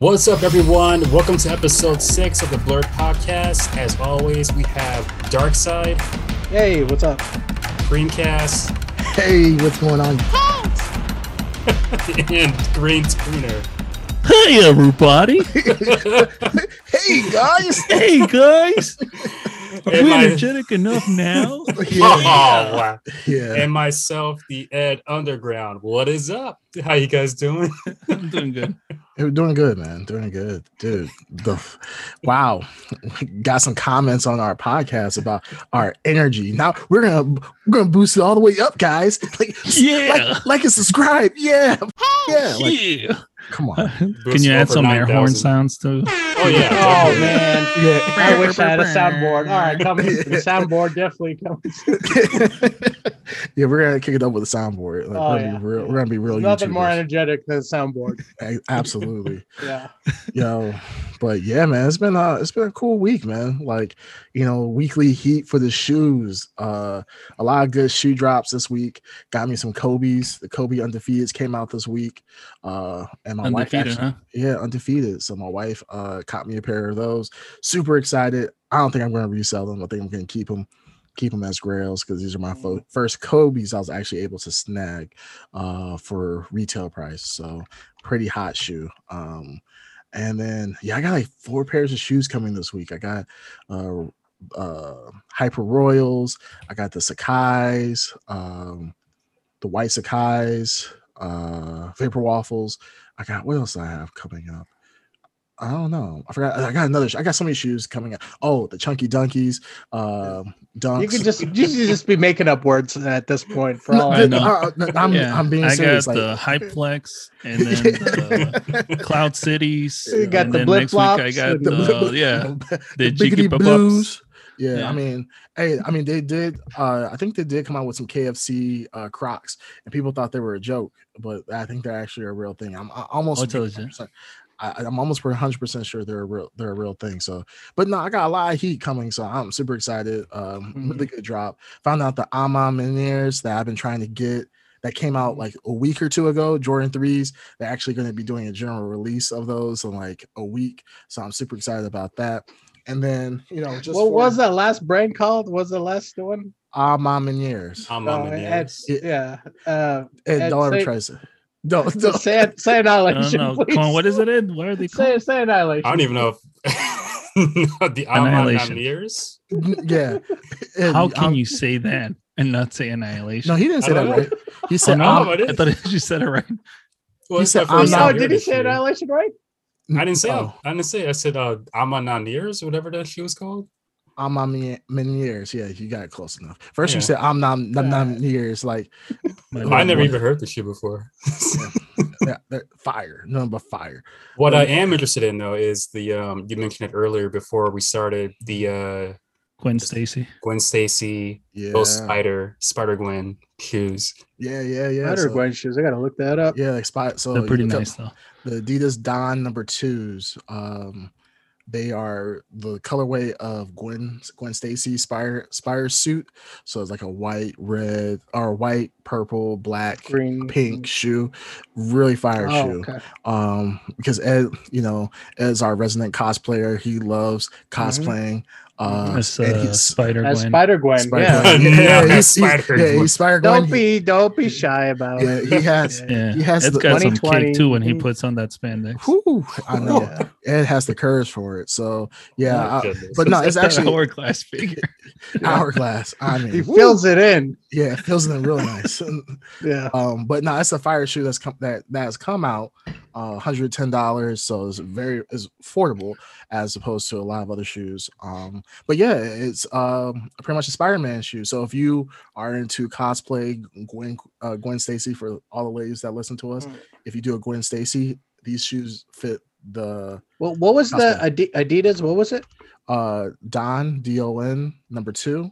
What's up, everyone? Welcome to episode six of the Blurred Podcast. As always, we have Dark Side, Hey, what's up? Greencast, Hey, what's going on? and Green Screener. Hey everybody! Hey guys! hey guys! Are we my- energetic enough now? Oh, wow. yeah. And myself, the Ed Underground. What is up? How you guys doing? I'm doing good. We're doing good, man. Doing good, dude. The wow, got some comments on our podcast about our energy. Now we're gonna we're gonna boost it all the way up, guys. Like, Yeah. like, like and subscribe. Yeah, yeah. Like, yeah. Come on. Can you add over some air horn sounds too? Oh, yeah. Oh man, Yeah. I wish I had a soundboard. All right, coming. The soundboard definitely coming. yeah, we're gonna kick it up with a soundboard. Like, Oh, we're, gonna yeah. be real, we're gonna be real. There's nothing more energetic than a soundboard. Absolutely. Yeah. yo but yeah man it's been uh it's been a cool week man like you know weekly heat for the shoes. Uh a lot of good shoe drops this week. Got me some kobe's. The kobe undefeateds came out this week. Uh and my wife actually, huh? yeah undefeated. So my wife uh caught me a pair of those. Super excited. I don't think i'm going to resell them. I think i'm going to keep them keep them as grails because these are my fo- first kobe's i was actually able to snag uh for retail price. So pretty hot shoe. Um and then yeah, I got like four pairs of shoes coming this week. I got uh uh Hyper Royals, I got the Sacai's, um the white Sacai's, uh Vapor Waffles. I got what else do I have coming up? I don't know. I forgot. I got another. sh- I got so many shoes coming up. Oh, the Chunky donkeys. um, Dunks. You could just you should just be making up words at this point for all I I no, know. know. uh, no, I'm, yeah. I'm being I serious. got like, the Hyplex and then the Cloud Cities. You got and the then blip next week I got the the, yeah, the, the biggity Cheeky Pop blues. Yeah, Yeah. I mean, hey, I mean, they did. Uh, I think they did come out with some KFC uh, Crocs, and people thought they were a joke, but I think they're actually a real thing. I'm I almost. Oh, it's legit. 100% I, I'm almost 100 percent sure they're a real. They're a real thing. So, but no, I got a lot of heat coming, so I'm super excited. Um, Mm-hmm. really good drop. Found out the Ama Miniers that I've been trying to get. That came out Mm-hmm. like a week or two ago. Jordan threes. They're actually going to be doing a general release of those in like a week. So I'm super excited about that. And then you know, just What for- was that last brand called? Was the last one? Ah, mom and years. I'm Uh, on the yeah. Uh, And Ed, don't ever say- try say. Don't, don't. say it. Say I don't annihilation. know. please. Come on, what is it? Ed? What are they Say called? say annihilation. I don't even know if the Annihilation. Annihilation. yeah. And, How can um, you say that and not say annihilation? No, he didn't say that know. right. He Oh, said, no? um, I thought you said it right. Well, He said, my I'm not- no, did he say annihilation right? I didn't say. Oh. I didn't say. I said. Uh, I'm on Naniers, whatever that she was called. I'm on me many years. Yeah, you got it close enough. First Yeah. you said I'm not Yeah. not years. Like My I never boy. even heard this shit before. yeah, they're fire, nothing but fire. what I Um, am interested in though is the um you mentioned it earlier before we started the uh Gwen Stacy. Gwen Stacy, Yeah, Ghost Spider, Spider Gwen shoes. yeah, yeah, yeah. Better so- Gwen shoes. I gotta look that up. yeah, like spot. So They're pretty you look up nice though. The Adidas Don number twos. Um, they are the colorway of Gwen Gwen Stacy Spire Spire suit. So it's like a white, red, or white, purple, black, Green, pink shoe. Really fire Oh, shoe. okay. um because ed you know as our resident cosplayer he loves cosplaying uh That's uh, Spider As Gwen. Spider Gwen. Spider Yeah. Gwen. Yeah, he's, he's, Spider yeah, Gwen. he's Spider Gwen. Don't be don't be shy about yeah, it. he has Yeah. he has It's the got some kick too when he puts on that spandex. Whew, I know Yeah. Ed has the courage for it so yeah Oh, I- but no it's that actually hourglass figure. hourglass I mean He woo, fills it in. yeah fills it in real nice Yeah. um but no it's a fire shoe that's come that that has come out 110 dollars so it's very is affordable as opposed to a lot of other shoes um but yeah it's um pretty much a spider-man shoe so if you are into cosplay gwen uh, gwen stacy for all the ladies that listen to us Mm. if you do a gwen stacy these shoes fit the Well, what was the Cosplay. Adi- Adidas? What was it? uh don d-o-n number two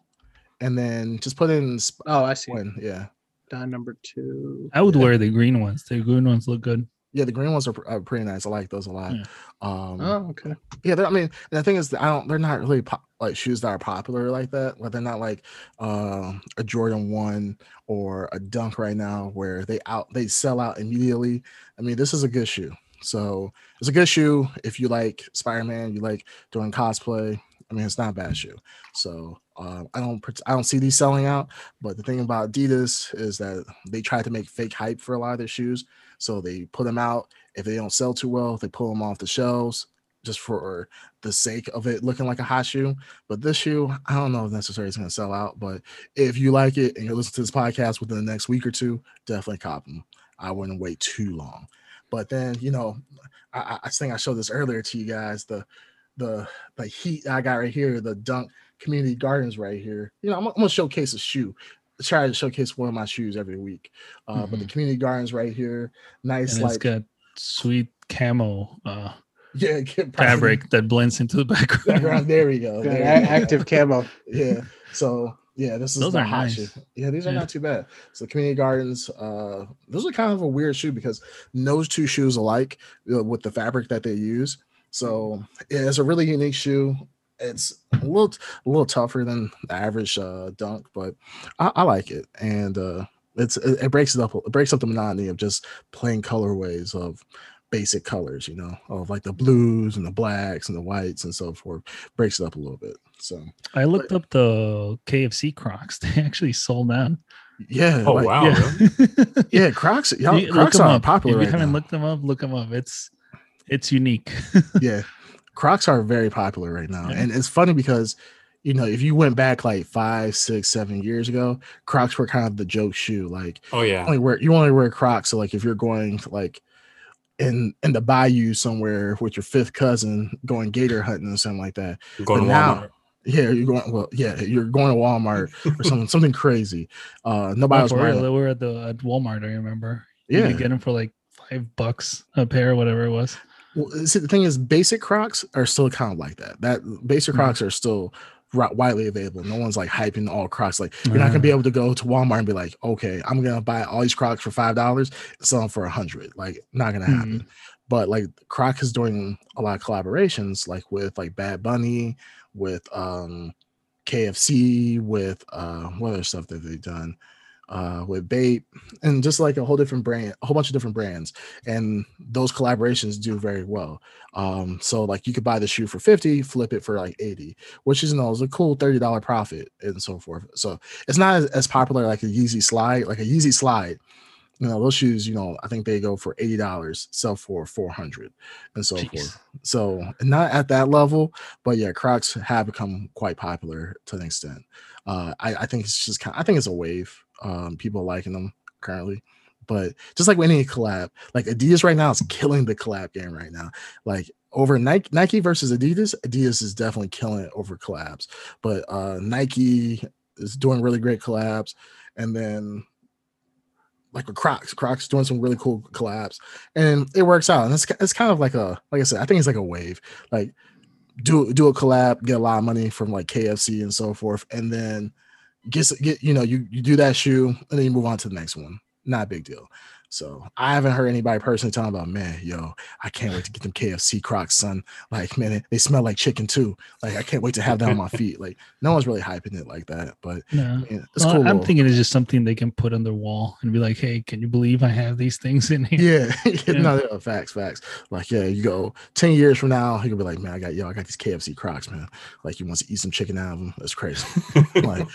and then just put in Sp- Oh, I see. Gwen, yeah Don number two. I would Yeah. wear the green ones. The green ones look good. Yeah the green ones are, are pretty nice i like those a lot Yeah. um Oh, okay. Yeah, they're, I mean, the thing is, that I don't. They're not really pop, like shoes that are popular like that. Like they're not like um, a Jordan One or a Dunk right now, where they out they sell out immediately. I mean, this is a good shoe. So it's a good shoe if you like Spider-Man, you like doing cosplay. I mean, it's not a bad shoe. So uh, I don't I don't see these selling out. But the thing about Adidas is that they try to make fake hype for a lot of their shoes. So they put them out. If they don't sell too well, they pull them off the shelves just for the sake of it looking like a hot shoe. But this shoe, I don't know if necessarily it's going to sell out. But if you like it and you listen to this podcast within the next week or two, definitely cop them. I wouldn't wait too long. But then, you know, I, I- I think I showed this earlier to you guys. The the the heat I got right here, the Dunk Community Gardens right here. You know, I'm, I'm gonna showcase a shoe. Try to showcase one of my shoes every week. Uh, But the Community Gardens right here, nice and like it's got sweet camo uh, yeah, get fabric that blends into the background. background. There we go. There a- we go. active camo. yeah. So yeah, this is Those the are hot nice. shoe. Yeah, these are Yeah. not too bad. So community gardens, uh, those are kind of a weird shoe because those two shoes alike uh, with the fabric that they use. So yeah, it's a really unique shoe. It's a little a little tougher than the average uh, dunk, but I, I like it, and uh, it's it, it breaks it up. It breaks up the monotony of just plain colorways of basic colors, you know, of like the blues and the blacks and the whites and so forth. Breaks it up a little bit. So I looked up the KFC Crocs. They actually sold out. yeah, Oh like- wow! yeah. really? Yeah, Crocs. Y'all, You- look Crocs 'em are popular If you right haven't now. looked them up, look them up. It's it's unique. yeah, Crocs are very popular right now, Yeah. and it's funny because you know if you went back like five, six, seven years ago, Crocs were kind of the joke shoe. Like Oh yeah. only wear you only wear Crocs. So like if you're going to like in in the bayou somewhere with your fifth cousin going gator hunting or something like that. Going to but now- Walmart. Yeah, you're going well. Yeah, you're going to Walmart or something something crazy. Uh, nobody was wearing. real, it. were at the at Walmart. I remember. you Yeah, could get them for like five bucks a pair, whatever it was. Well, see, the thing is, basic Crocs are still kind of like that. That basic Mhm. Crocs are still widely available. No one's like hyping all Crocs. Like you're not gonna be Uh. able to go to Walmart and be like, okay, I'm gonna buy all these Crocs for five dollars, sell them for a hundred. Like not gonna happen. But like Croc is doing a lot of collaborations, like with like Bad Bunny, with um KFC, with uh what other stuff that they've done. Uh, with Bape and just like a whole different brand, a whole bunch of different brands, and those collaborations do very well. Um, so like you could buy the shoe for 50, flip it for like 80, which is you know is a cool $30 profit and so forth. So it's not as, as popular like a Yeezy slide, like a Yeezy slide. You know, those shoes, you know, I think they go for $80, sell for 400 and so Jeez. forth. So not at that level, but yeah, Crocs have become quite popular to an extent. Uh, I, I think it's just kind I think it's a wave. Um, people liking them currently. But just like with any collab, like Adidas right now is killing the collab game right now. Like over Nike, Nike versus Adidas, Adidas is definitely killing it over collabs. But uh Nike is doing really great collabs, and then like with Crocs, Crocs doing some really cool collabs, and it works out. And it's it's kind of like a like I said, I think it's like a wave. Like do do a collab, get a lot of money from like KFC and so forth, and then get get you know you you do that shoe, and then you move on to the next one. Not a big deal. So I haven't heard anybody personally talking about, man, yo, I can't wait to get them KFC Crocs, son. Like, man, they smell like chicken too. Like, I can't wait to have them on my feet. Like, no one's really hyping it like that, but No. I mean, it's Well, cool. I'm little- thinking it's just something they can put on their wall and be like, "Hey, can you believe I have these things in here?" Yeah, yeah, no, facts, facts. Like, yeah, you go 10 years from now, you can be like, man, I got yo, I got these KFC Crocs, man. Like, you want to eat some chicken out of them? That's crazy. like,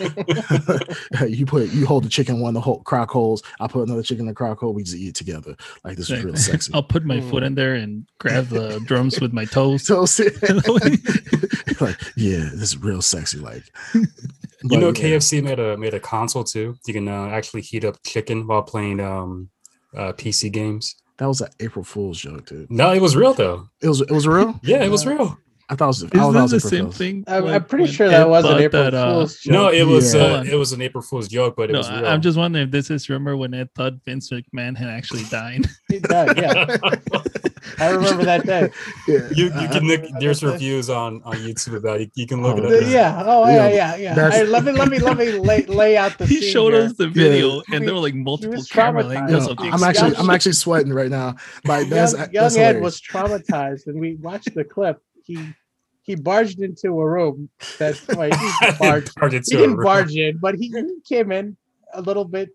you put you hold the chicken one the whole crock holes. I put another chicken in the crock hole. We just eat together. Like, this is real sexy. I'll put my foot in there and grab the drums with my toes. so like, yeah, this is real sexy. Like, You know, yeah. KFC made a made a console too. You can uh, actually heat up chicken while playing um, uh, PC games. That was an April Fool's joke, dude. No, it was real though. It was it was real. Yeah, it was real. I thought it was. I Is thought it that was the April same Fool's. thing? I'm, when- I'm pretty sure that was an April that, uh, Fool's joke. No, it was Yeah. uh, it was an April Fool's joke, but it No, was real. I- I'm just wondering if this is remember when Ed thought Vince McMahon had actually died. He died, yeah, I remember that day. Yeah, you you can look. There's I- reviews on on YouTube about it. You can look Oh, it up. The- yeah. Oh yeah, Yeah, yeah, yeah. that's- All right, let me let me let me lay, lay out the he scene showed here. us the video, and there were like He multiple was camera traumatized. angles Yo, I'm actually I'm actually sweating right now. Like that's young, that's young Ed was traumatized, and we watched the clip. He he barged into a room That's why he didn't barge, Barge into he didn't room. barge in, but he, he came in a little bit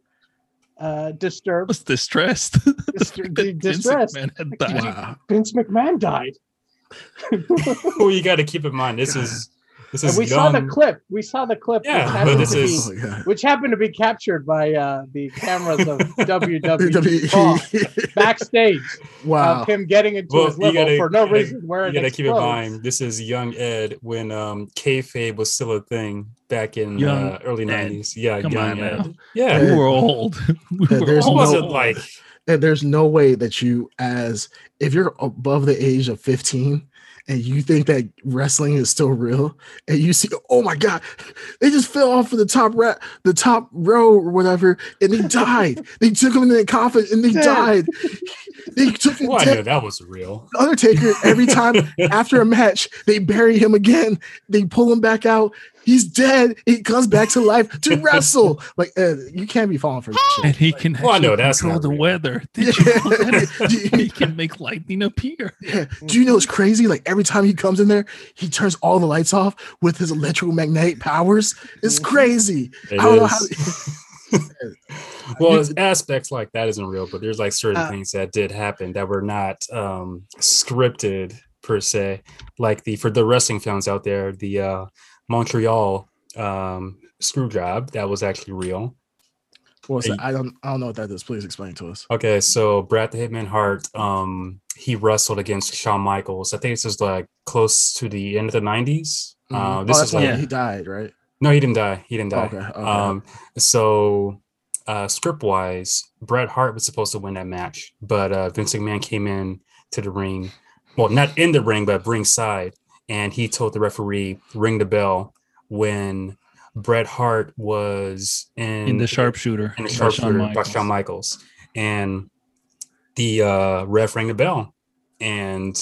uh, disturbed, was distressed. Dis- The fact di- Vince. McMahon had died. Wow. Vince McMahon died. Well, you got to keep in mind this is this And is we saw the clip. We saw the clip. which Yeah, happened this to is- be- Oh, my which happened to be captured by uh, the cameras of WWE WWE. Backstage wow. of him getting into Well, his you liver gotta- for no gotta- reason. Where You got to keep in mind this is young Ed when um kayfabe was still a thing back in Young uh, early Ed. '90s. Yeah, Come young on Ed. now. Yeah, We were old. We were there's old. wasn't like And there's no way that you, as if you're above the age of 15 and you think that wrestling is still real, and you see, oh my god, they just fell off of the top ra- the top row or whatever, and they died. they took him in the coffin and they Dead. died. They took him well, I that was real. Undertaker every time after a match, they bury him again. They pull him back out. He's dead. He comes back to life to wrestle. Like uh, you can't be falling for this shit. and he can Well, I know actually that's control not the real. weather. Did you know he can make lightning appear. Yeah. Do you know it's crazy? Like every time he comes in there, he turns all the lights off with his electromagnetic powers. It's crazy. It I don't know how. well, it's aspects like that isn't real, but there's like certain Uh, things that did happen that were not um scripted per se. Like the for the wrestling fans out there, the uh Montreal um screw job that was actually real. Hey. I don't. I don't know what that is. Please explain to us. Okay, so Bret the Hitman Hart, um, he wrestled against Shawn Michaels. I think this is like close to the end of the '90s. Uh, Mhm. this oh, is like he died, right? no, he didn't die. He didn't die. Okay. okay. Um, so uh, script wise, Bret Hart was supposed to win that match, but uh, Vince McMahon came in to the ring. Well, not in the ring, but ringside, and he told the referee ring the bell when Bret Hart was in, In the sharpshooter. in the by Shawn sharpshooter by Shawn Michaels, and the uh, ref rang the bell, and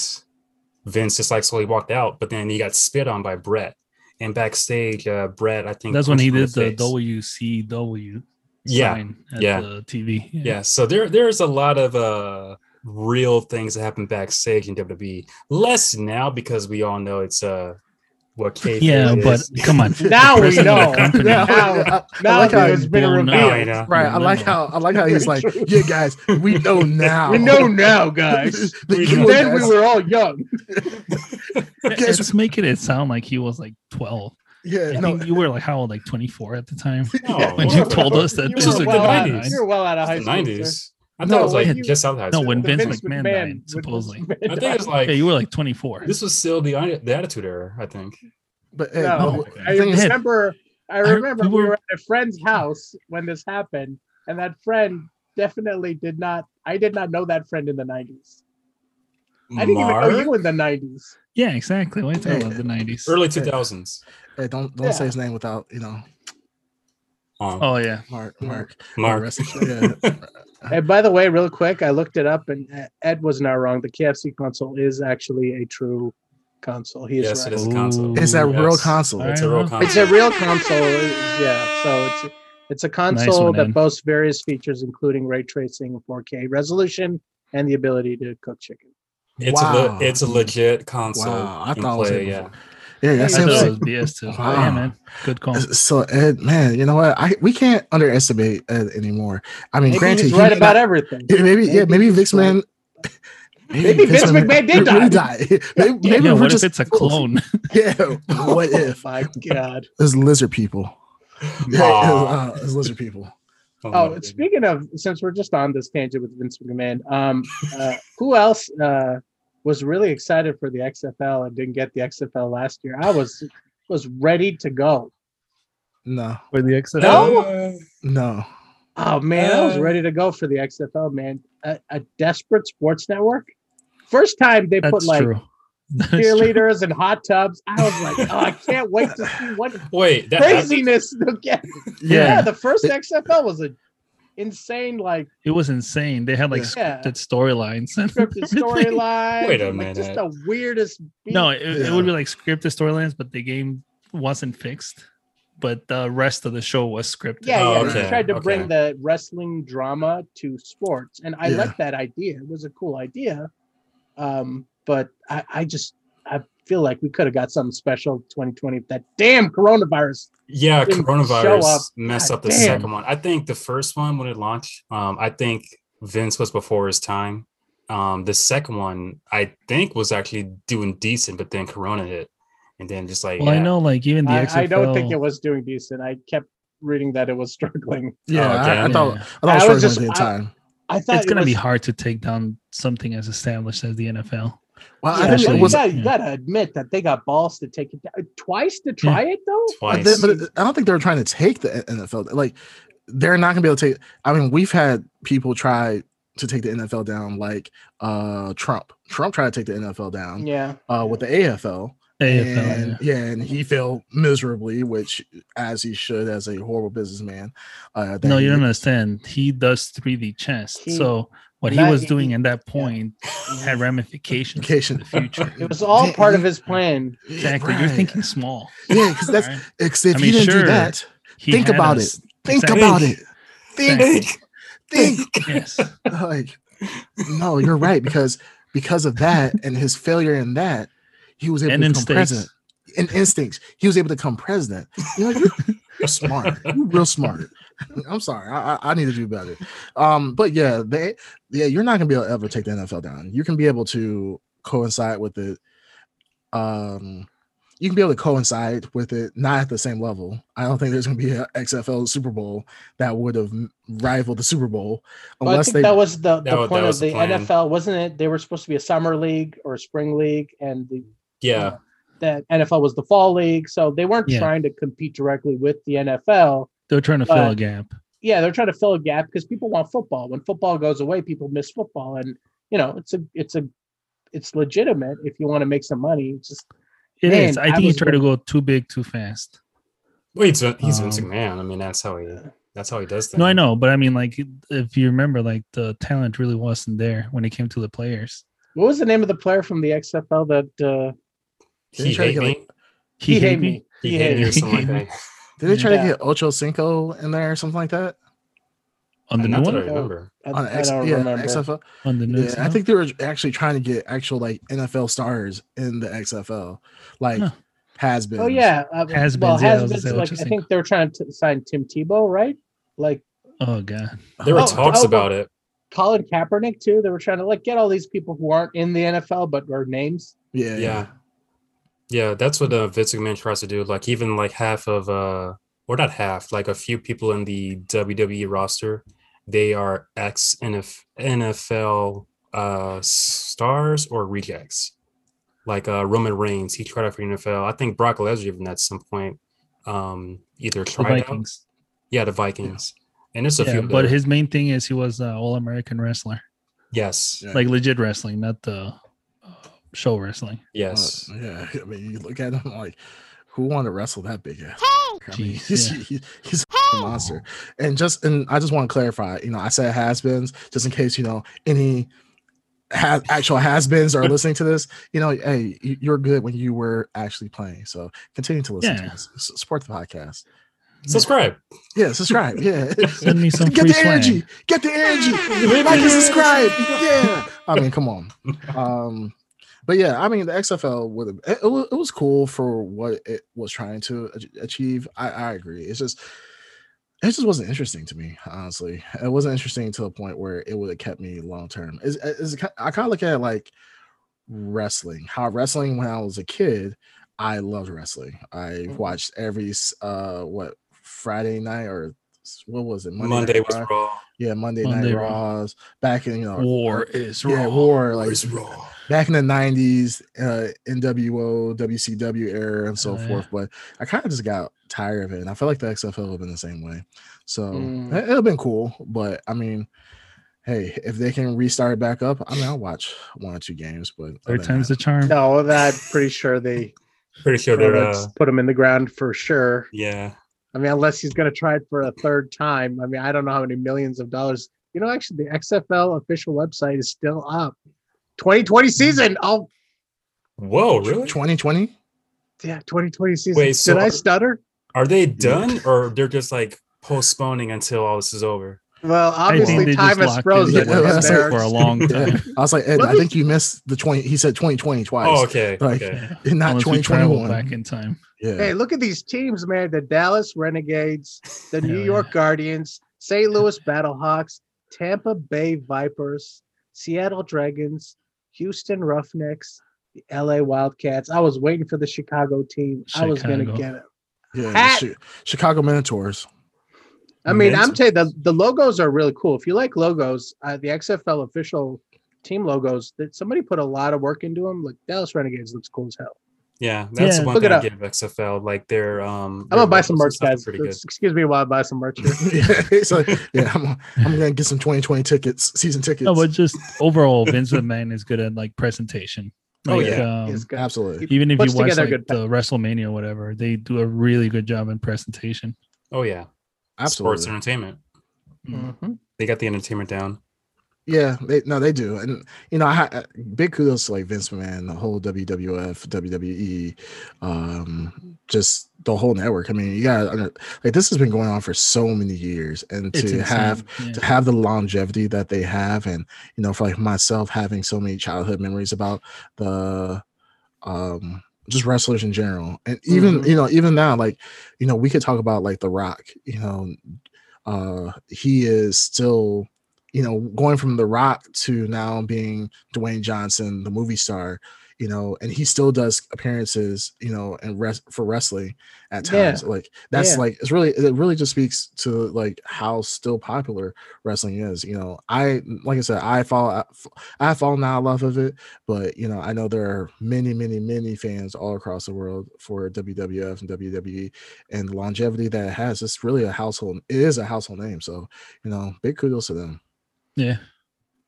Vince just like slowly walked out, but then he got spit on by Bret. And backstage, uh, Bret, I think That's when he punched him in did the face. WCW Yeah, yeah. the TV. yeah. So there, there's a lot of uh, real things that happen backstage in WWE. Less now because we all know it's uh, what kayfabe Yeah, but is. come on. Now we know. the company. Now, I- I now like how it's he- been revealed. now I know. right. I like how. I like how he's like, yeah, guys, we know now. We know now, guys. We know. then we were all young. Guys- It's making it sound like he was like 12. Yeah, I no, think you were like how old, like 24 at the time. No, When you told us that You This were was like well out- 90s. You were well out of high school. '90s. I No, thought it was like when you- just out of high No, when The Vince McMahon died, supposedly. Vince I think it was like Yeah, you were like 24. this was still the the Attitude Era. I think. but Ed, No, no, okay. I thing remember. I I- remember we we were- were at a friend's house when this happened, and that friend definitely did not. I did not know that friend in the nineties. I didn't even know Mark? you in the nineties. Yeah, exactly. What are you Hey. The 90s. early 2000s. Ed, don't don't Yeah. say his name without you know Um, Oh, yeah. Mark Yeah. Mark Mark. Yeah. And by the way, real quick, I looked it up, and uh, Ed was not wrong. The KFC console is actually a true console. He is Yes, right. it is a console. Is that real Yes. console? It's a real console. It's a real console. Yeah, so it's it's a console one, that Ed. boasts various features, including ray tracing, 4K resolution, and the ability to cook chicken. It's a le- it's a legit console. Wow, I in thought it was yeah. before. Yeah, that Hey, I thought like it was BS too. Wow. Yeah, man. Good call. so Ed, man, you know what? I we can't underestimate Ed anymore. I mean, Maybe granted, he's he right may about not- everything. yeah, maybe, yeah, maybe maybe Vince right. Man. Maybe Vince McMahon did really die. die. Maybe, maybe yeah, we're what just if it's a clone? Yeah, what Oh if my god! it's lizard people? Yeah, Aw. uh, it's lizard people. Oh, my and goodness. speaking of, since we're just on this tangent with Vince McMahon, um, uh, who else uh, was really excited for the XFL and didn't get the XFL last year? I was was ready to go. No, For the XFL? No? Uh, no. Oh man, I was Uh, ready to go for the XFL. Man, a, a desperate sports network. First time they put like true. That's true. cheerleaders and hot tubs. I was like, oh, I can't wait to see what wait, that, craziness they'll get. Yeah. Yeah, the first XFL was a insane, like It was insane. They had like Yeah. scripted storylines and scripted storylines. Wait a like, Just the weirdest. beat. No, it, it would be like scripted storylines, but the game wasn't fixed. But the rest of the show was scripted. Yeah, Oh, yeah. okay, They tried to okay. bring the wrestling drama to sports, and I Yeah. like that idea. It was a cool idea, um, but I, I just, I, feel like we could have got something special 2020 if that damn coronavirus. Yeah, coronavirus up. messed God up the damn. second one. I think the first one when it launched, um, I think Vince was before his time. Um, the second one, I think, was actually doing decent, but then Corona hit, and then just like Well, I know, like even the I, XFL. I don't think it was doing decent. I kept reading that it was struggling. Yeah, Oh, I, I thought Yeah. I thought I it was was just- the entire time. I thought It's it gonna be hard to take down something as established as the NFL. Well, Yeah, I think it you, was. gotta, you gotta admit that they got balls to take it down twice to try it though. But, twice. they- but I don't think they're trying to take the NFL. Like they're not gonna be able to take. I mean, we've had people try to take the NFL down, like uh Trump. Trump tried to take the NFL down Yeah, uh, with the AFL. AFL. and yeah. and he failed miserably, which as he should as a horrible businessman. Uh, No, you he- don't understand. He does 3D chess. He- so what he not- was doing he- at that point had ramifications Ramifications. in the future. it was all part of his plan. Exactly. You're thinking small. Yeah, because that's Right? if I he mean, didn't sure, do that, think about us- it. Think Exactly. about it. Think, Exactly. think. Yes. like no you're right because because of that and his failure in that he was able And to become instincts. president. And instincts. He was able to become president. You know you're, you're smart. You're real smart. I'm sorry. I, I I need to do better. Um but yeah they yeah you're not gonna be able to ever take the nfl down. You can be able to coincide with it. Um you can be able to coincide with it, not at the same level. I don't think there's going to be an XFL Super Bowl that would have rivaled the Super Bowl, Well, I unless think they that was the, the wa- that point of the the plan. NFL, wasn't it? They were supposed to be a summer league or a spring league, and the yeah, that NFL was the fall league. So they weren't Yeah. trying to compete directly with the NFL. They're trying to fill a gap. Yeah, they're trying to fill a gap because people want football. When football goes away, people miss football, and you know it's a it's a it's legitimate if you want to make some money. It's just It is. Man, I I think he was tried to go too big too fast. well, he's he's Vince Um, McMahon. I mean, that's how he that's how he does things. No, I know, but I mean, like, if you remember, like, the talent really wasn't there when it came to the players. what was the name of the player from the XFL that uh, Didn't He hate get, me. like- he, hate me? He He hate hate me or something like that. Did they try Yeah. to get Ocho Cinco in there or something like that? on the new Not that I one. remember. I, On I X, don't yeah, remember. XFL. On the new. Yeah, I think they were actually trying to get actual like NFL stars in the XFL, like Huh. has been. Oh yeah, uh, Has-beens, well, yeah, I has been like I think they were trying to sign Tim Tebow, right? Like Oh god. There were Oh, talks oh, about it. Colin Kaepernick too. They were trying to like get all these people who aren't in the NFL but are names. yeah, Yeah. Yeah, that's what uh, Vince McMahon tries to do. Like even like half of uh or not half, like a few people in the WWE roster, they are ex NFL uh stars or rejects. Like uh Roman Reigns, he tried out for NFL. I think Brock Lesnar even at some point um either The tried out. Yeah, the Vikings. And it's a Yeah, few but his main thing is he was an all American wrestler, yes. Yeah. like legit wrestling, not the uh, show wrestling. Yes. Uh, yeah. I mean, you look at him like, who want to wrestle that big ass? I mean, Jeez, he's, yeah. he- he's a monster. And just and I just want to clarify, you know, I said has-beens just in case you know any has actual has-beens are listening to this. You know, hey, you- you're good when you were actually playing. So continue to listen Yeah. to us, support the podcast. Subscribe. Yeah, subscribe. Yeah, Send me some get free the swag. energy. Get the energy. like and subscribe. Yeah. I mean, come on. Um, but yeah, I mean, the XFL would have it, it was cool for what it was trying to achieve. I, I agree. It's just it just wasn't interesting to me, honestly. It wasn't interesting to a point where it would have kept me long term. Is is I kind of look at it like wrestling. How wrestling when I was a kid, I loved wrestling. I watched every uh what Friday night or what was it Monday, Night was Raw? raw. yeah Monday, Monday night Raw. Raws back in you know War is yeah raw. war like Was raw. back in the 90s uh NWO WCW era and so Oh, yeah. forth but I kind of just got tired of it and I feel like the XFL would have been the same way so Mm. it would have been cool but I mean hey if they can restart it back up I mean I'll watch one or two games but other Third time's that- the charm. No, that pretty sure they Pretty sure they're uh, put them in the ground for sure. yeah. I mean, unless he's going to try it for a third time. I mean, I don't know how many millions of dollars. You know, actually, the XFL official website is still up. 2020 season. Mm. Oh, Whoa, really? 2020 yeah, 2020 season. Wait, so Did I stutter? Are they done or they're just like postponing until all this is over? Well, obviously, time just has frozen. Yeah, there. for a long Yeah. time. I was like, Ed, I think you missed the 20. He said 2020 twice. Oh, okay. Like, okay. Not Unless we travel 2021. back in time. Yeah. Hey, look at these teams, man. The Dallas Renegades, the New York. Guardians, St. Louis Battlehawks, Tampa Bay Vipers, Seattle Dragons, Houston Roughnecks, the LA Wildcats. I was waiting for the Chicago team. I was going to get it. yeah. Chicago Minotaurs. I mean, Amazing. I'm telling you, the, the logos are really cool. If you like logos, uh, the XFL official team logos, that somebody put a lot of work into them. Like Dallas Renegades looks cool as hell. Yeah, that's Yeah. the one Look thing I give XFL. Like their um. I'm gonna buy some logos merch, and stuff are guys. Pretty good. Excuse me while I buy some merch. Yeah. So, yeah. I'm, I'm going to get some 2020 tickets, season tickets. No, but just overall, Vince McMahon is good at like presentation. Oh, yeah. um, It's good. Absolutely. even if puts you watch like good the WrestleMania or whatever, they do a really good job in presentation. Oh yeah. Absolutely. Sports entertainment. Mhm. They got the entertainment down. Yeah, they no, they do, and you know, I, ha- big kudos to like Vince McMahon, the whole WWF, WWE, um, just the whole network. I mean, you got like this has been going on for so many years, and It's to insane. have Yeah. to have the longevity that they have, and you know, for like myself having so many childhood memories about the, um, just wrestlers in general, and even Mhm. you know, even now, like you know, we could talk about like The Rock, you know, uh, he is still you know, going from The Rock to now being Dwayne Johnson, the movie star, you know, and he still does appearances, you know, and rest for wrestling at Yeah. times. Like that's Yeah. like it's really it really just speaks to like how still popular wrestling is. You know, I like I said, I fall I fall now love of it, but you know, I know there are many, many, many fans all across the world for WWF and WWE and the longevity that it has. It's really a household. It is a household name. So you know, big kudos to them. Yeah.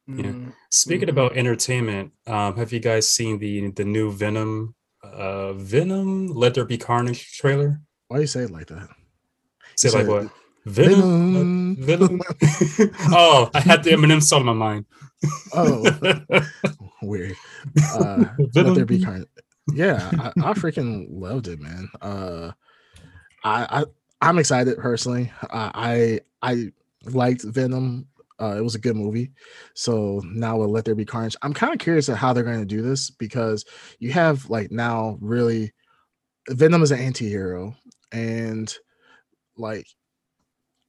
Yeah. Mhm. Speaking about entertainment, um, have you guys seen the the new Venom, uh, Venom Let There Be Carnage trailer? Why do you say it like that? Say You like what? Venom. Venom. uh, Venom. oh, I had the Eminem song in my mind. Oh, weird. Uh, let there be carnage. Yeah, I, I freaking loved it, man. Uh, I, I I'm excited personally. I I, I liked Venom. Uh, it was a good movie. So now with Let There Be Carnage, I'm kind of curious at how they're going to do this because you have like now really Venom is an anti-hero and like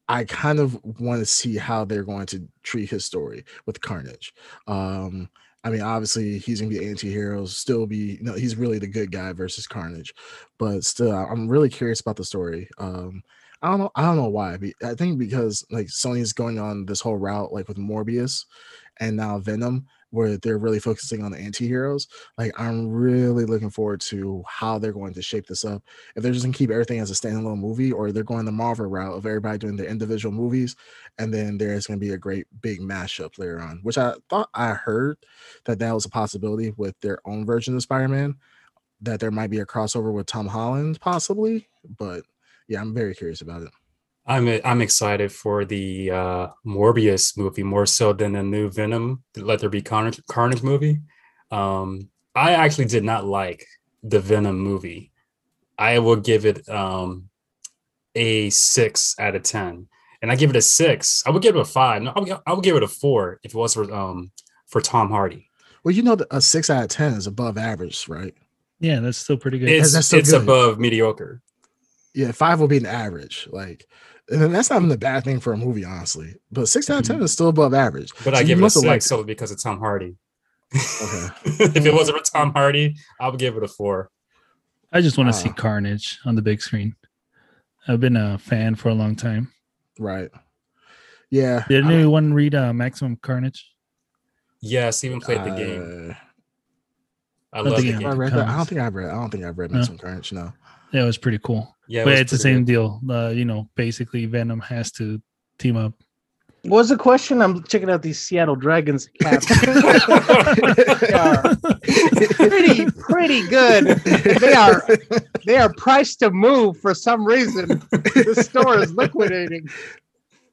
I kind of want to see how they're going to treat his story with Carnage. Um, I mean, obviously he's gonna be anti-hero, still be, you know, he's really the good guy versus Carnage, but still, I'm really curious about the story. Um, I don't know, I don't know why. I think because like Sony's going on this whole route, like with Morbius and now Venom, where they're really focusing on the anti-heroes. Like, I'm really looking forward to how they're going to shape this up. If they're just gonna keep everything as a standalone movie, or they're going the Marvel route of everybody doing their individual movies, and then there's going to be a great big mashup later on, which I thought I heard that that was a possibility with their own version of Spider-Man, that there might be a crossover with Tom Holland possibly. But yeah, I'm very curious about it. I'm I'm excited for the uh, Morbius movie more so than the new Venom Let There Be Carnage Carnage movie. Um, I actually did not like the Venom movie. I will give it um, a six out of ten, and I give it a six. I would give it a five. No, I would, I would give it a four if it was for um for Tom Hardy. Well, you know, a six out of ten is above average, right? Yeah, that's still pretty good. It's that's still it's good. above mediocre. Yeah, five will be an average. Like, and then that's not even a bad thing for a movie, honestly. But six out of ten is still above average. But So I you give it a six liked solely because of Tom Hardy. Okay. if it wasn't for Tom Hardy, I would give it a four. I just want to see Uh, Carnage on the big screen. I've been a fan for a long time. Right. Yeah. Did I- anyone read uh, Maximum Carnage? Yeah, Steven played the game. uh, I the love the game. I game. read that. I don't think I've read. I don't think I've read No. Maximum Carnage. No. Yeah, it was pretty cool. Yeah, it but was it's the same good. deal. Uh, you know, basically Venom has to team up. What was the question? I'm checking out these Seattle Dragons caps. pretty, pretty good. They are, they are priced to move for some reason. The store is liquidating.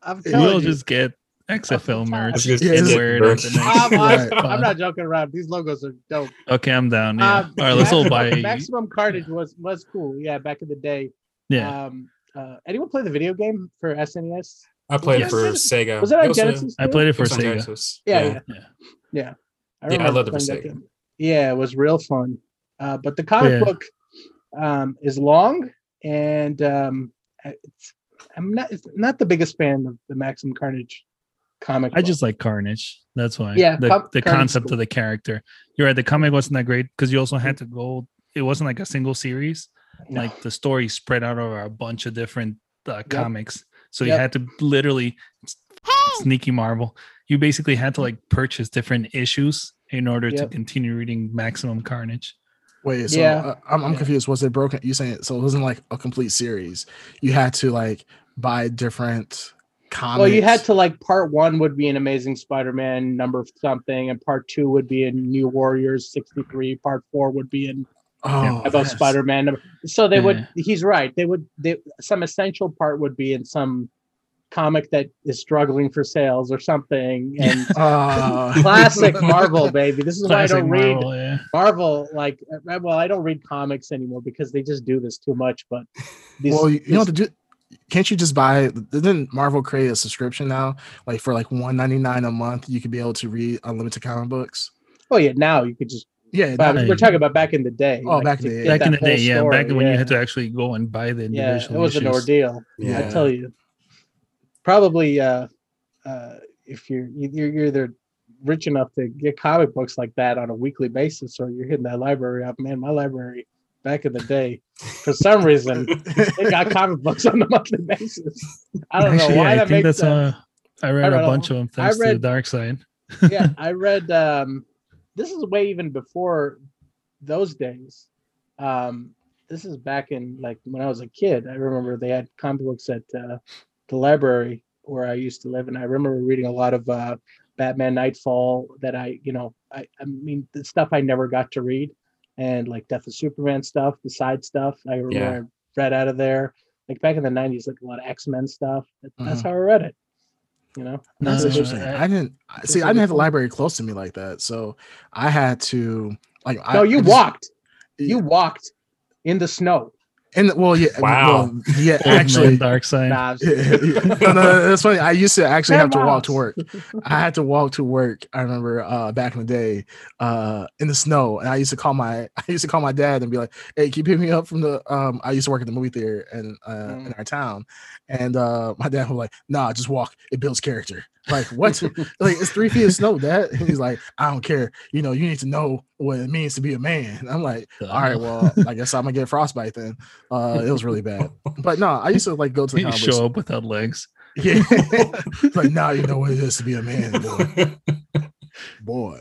I'm telling We'll you. just get XFL merch just get wear it merch. the I'm. I'm- I'm not joking around. These logos are dope. Okay, I'm down. Yeah. Um, All right, let's all buy. Maximum, Maximum Carnage was was cool. Yeah, back in the day. Yeah. Um, uh, anyone play the video game for SNES? I played Yeah. it for Sega. Was it on was, Genesis? I played it it for was on Sega. Genesis. Yeah, Yeah. yeah, Yeah. yeah. I, Yeah, I remember loved it for Sega. game. Yeah, it was real fun. Uh, but the comic Yeah. book um, is long, and um, it's, I'm not it's not the biggest fan of the Maximum Carnage comic. I book. just like Carnage. That's why. Yeah, The, com- the concept cool. of the character. You're right. The comic wasn't that great because you also had to go. It wasn't like a single series. No. Like the story spread out over a bunch of different uh, comics. So you had to literally sneaky Marvel. You basically had to like purchase different issues in order to continue reading Maximum Carnage. Wait, so Yeah. uh, I'm, I'm Yeah. confused. Was it broken? You saying so it wasn't like a complete series? You had to like buy different comics. Well, you had to like part one would be an Amazing Spider-Man number something, and part two would be in New Warriors '63. Part four would be in oh, about yes. Spider-Man. number- So they Yeah. would. He's right. They would. They, some essential part would be in some comic that is struggling for sales or something. And Uh, classic Marvel, baby. This is why I don't read Marvel, yeah. Marvel. Like, well, I don't read comics anymore because they just do this too much. But these, well, you, you know what to do. Can't you just buy? Didn't Marvel create a subscription now? Like for like one ninety nine a month, you could be able to read unlimited comic books. oh yeah, now you could just. Yeah, But that- we're talking about back in the day. Oh, back in the day. Back in the day, whole yeah. story, Back when you had to actually go and buy the yeah, individual it was an issues. ordeal. I tell you. Probably, uh, uh, if you're you're you're either rich enough to get comic books like that on a weekly basis, or you're hitting that library up. Man, my library back in the day, for some reason, they got comic books on a monthly basis. I don't Actually, know why yeah, I that think makes that's sense. uh, I read read a bunch of them I thanks to the read- dark side. yeah, I read. Um, this is way even before those days. Um, this is back in like when I was a kid. I remember they had comic books at uh, the library where I used to live, and I remember reading a lot of uh, Batman Nightfall. That I, you know, I, I mean, the stuff I never got to read, and like Death of Superman stuff, the side stuff. I remember Yeah. I read out of there. Like back in the '90s, like a lot of X Men stuff. That- That's Mhm. how I read it. You know. That's interesting. I- I didn't I- see. I didn't have a library close to me like that, so I had to like. I, No, you I just- walked. You walked in the snow. And well, yeah, Wow. well, yeah. Old Actually, dark side. Nah, Yeah, yeah. no, no, that's funny. I used to actually have to walk to work. I had to walk to work. I remember uh, back in the day, uh, in the snow, and I used to call my I used to call my dad and be like, "Hey, can you pick me up from the?" Um, I used to work at the movie theater in uh, in Mm. our town, and uh, my dad was like, "Nah, just walk. It builds character." Like what? like it's three feet of snow, Dad. And he's like, "I don't care. You know, you need to know what it means to be a man." And I'm like, "All right, well, I guess I'm gonna get frostbite then." Uh, it was really bad, but no, I used to like go to the You comic show up without legs. yeah. like now you know what it is to be a man, boy. boy.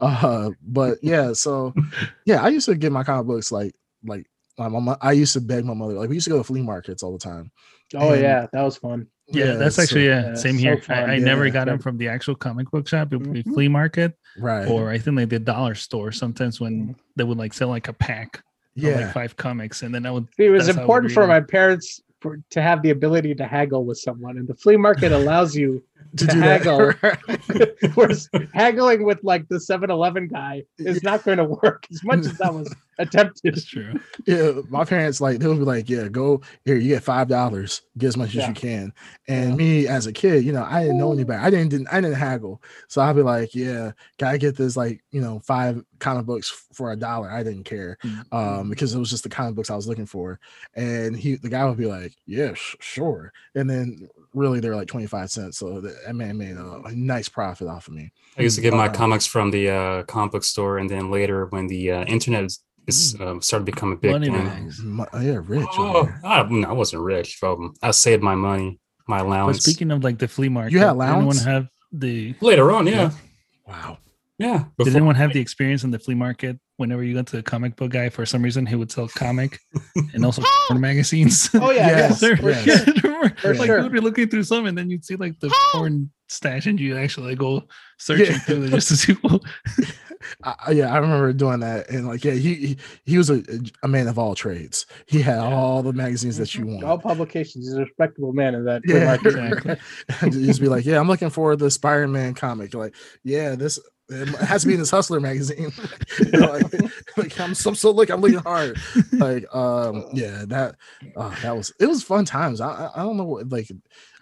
Uh but yeah, so yeah, I used to get my comic books like like my mom I used to beg my mother. Like we used to go to flea markets all the time. Oh And- yeah, that was fun. Yeah, that's so- actually yeah, yeah, same so here. fun, I, I never got them from the actual comic book shop. It would be Mhm. flea market, right. or I think like the dollar store. Sometimes when they would like sell like a pack, of, yeah. like five comics, and then I would. It was important for my parents for, to have the ability to haggle with someone, and the flea market allows you. to to do haggle. that. Whereas haggling with like the 7-Eleven guy is not going to work as much as that was attempted. That's true. yeah, my parents like they'll be like, "Yeah, go here. You get five dollars. Get as much as you can." And Yeah. me as a kid, you know, I didn't know any better. I didn't, didn't I didn't haggle, so I'd be like, "Yeah, can I get this like you know five comic books for a dollar?" I didn't care Mm-hmm. um, because it was just the comic books I was looking for. And he, the guy would be like, "Yeah, sh- sure." And then really they're like twenty five cents, so that that man made a, a nice profit off of me. I used to get my Uh, comics from the uh, comic book store, and then later when the uh, internet is, is uh, started to become a big Money thing. bags. Mo- yeah, rich. Oh. I, no, I wasn't rich. From I saved my money, my But allowance. speaking of like the flea market, You had did anyone have the? later on, yeah, Wow. yeah. Did anyone have the experience in the flea market? Whenever you went to the comic book guy, for some reason he would sell comic and also porn magazines. Oh yeah, Yes, yes, There- for yes. sure. remember, For like sure. you would be looking through some, and then you'd see like the porn stash, and you actually like, go searching Yeah. through it just to see. I, yeah, I remember doing that, and like, yeah, he he, he was a, a man of all trades. He had all the magazines that you want. All publications. He's a respectable man in that. yeah. Exactly. just be like, yeah, I'm looking for the Spider-Man comic. Like, yeah, this it has to be in this Hustler magazine. like, like, I'm so, so look, I'm looking hard. Like, um, yeah, that uh, that was it was fun times. I I, don't know what like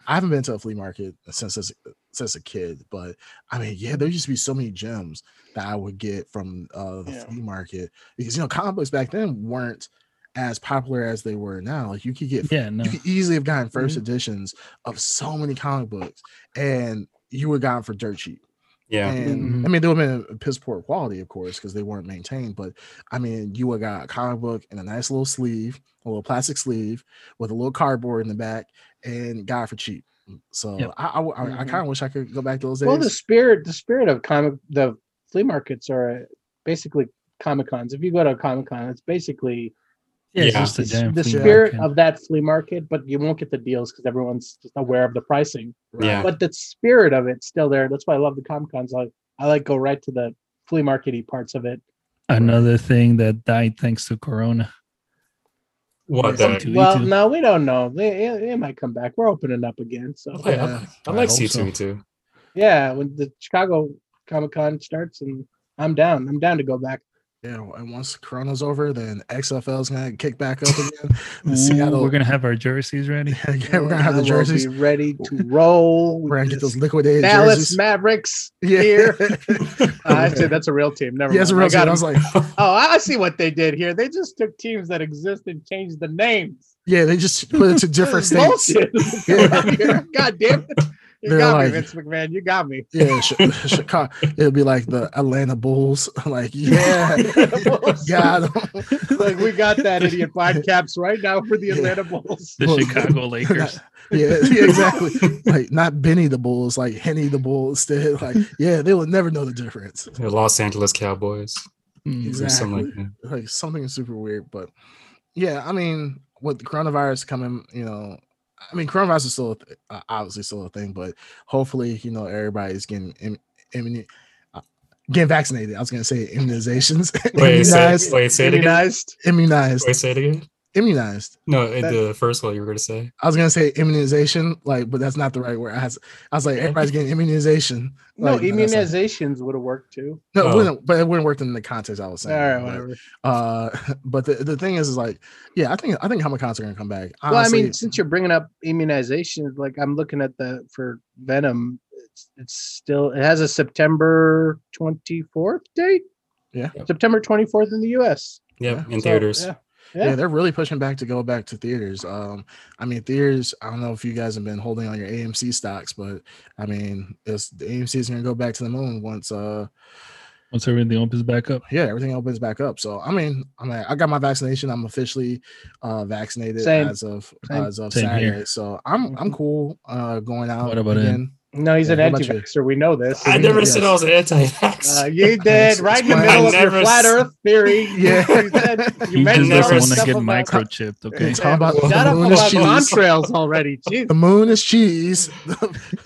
I haven't been to a flea market since as, since a kid, but I mean, yeah, there used to be so many gems that I would get from uh, the Yeah. flea market because you know comic books back then weren't as popular as they were now. Like you could get Yeah, no. you could easily have gotten 1st Mhm. editions of so many comic books, and you would have gotten for dirt cheap. Yeah. And Mhm. I mean, they would have been piss poor quality, of course, because they weren't maintained. But I mean, you would have got a comic book in a nice little sleeve, a little plastic sleeve with a little cardboard in the back, and got it for cheap. So Yep. I, I, I, Mhm. kind of wish I could go back to those days. Well, the spirit, the spirit of comic, the flea markets are basically comic cons. If you go to a comic con, it's basically Yeah, it's Yeah. just the, the spirit market. of that flea market, but you won't get the deals because everyone's just aware of the pricing. Yeah. But the spirit of it's still there. That's why I love the comic cons. I, I like go right to the flea markety parts of it. Another thing that died thanks to Corona. What Yeah. Uh, the? Well, no, we don't know. They, it, it might come back. We're opening up again. So I, I, Yeah, I I like hope C so. two too. yeah, when the Chicago Comic Con starts, and I'm down. I'm down to go back. Yeah, and once Corona's over, then XFL is gonna kick back up again. Ooh, Seattle, we're gonna have our jerseys ready. yeah, we're gonna have the I will jerseys. be ready to roll. We're gonna get those liquidated Dallas jerseys. Mavericks Yeah. here. Uh, actually, that's a real team. Never yeah, it's a real I team. I was like, Oh, I see what they did here. They just took teams that exist and changed the names. yeah, they just put it to different states. Yeah. God damn it. You They're got like- me, Vince McMahon. You got me. Yeah, Chicago. It'll be like the Atlanta Bulls. like, yeah, got 'em. like we got that idiot five caps right now for the Yeah. Atlanta Bulls. The Well, Chicago Lakers. yeah, yeah, exactly. like not Benny the Bulls, like Henny the Bull instead. Like, yeah, they will never know the difference. The Los Angeles Cowboys. Mm. Or something Exactly. like that. Like something super weird, but yeah, I mean, with the coronavirus coming, you know, I mean, coronavirus is still a th- uh, obviously still a thing, but hopefully, you know, everybody's getting im- immuni- uh, getting vaccinated. I was gonna say immunizations, Wait, say, immunized, wait, say it again. Immunized, Wait, say it again. Immunized. No, That- the first one you were going to say. I was gonna say immunization, like, but that's not the right word. I was, I was like, everybody's getting immunization. No, Like, but that's not- immunizations would have worked too. No, it Oh. wouldn't, but it wouldn't work in the context I was All saying. right, but, whatever. Uh, but the, the thing is, is like, yeah, I think I think Comic Cons are gonna come back. well, I mean, since you're bringing up immunizations, like I'm looking at the for Venom, it's, it's still it has a September 24th date. Yeah. September 24th in the U.S. Yep, Yeah. in So, theaters. yeah. Yeah. Yeah. they're really pushing back to go back to theaters. Um, I mean, theaters. I don't know if you guys have been holding on your AMC stocks, but I mean, it's the AMC is gonna go back to the moon once. Uh, Once everything opens back up. yeah, everything opens back up. So I mean, I mean, I got my vaccination. I'm officially uh vaccinated Same. as of Same. as of Same here. Saturday. So I'm I'm Mhm. cool uh going out What about it? again. No, he's Yeah, an what about you? anti-vaxxer. We know this. I never Yes. said I was an anti-vax. Uh, you did right in the I middle of your flat s- Earth theory. Yeah. you, said, you He mentioned just never doesn't want to get about- microchipped. Okay. Talk about Shut the up moon is about cheese. contrails already. Jeez. The moon is cheese.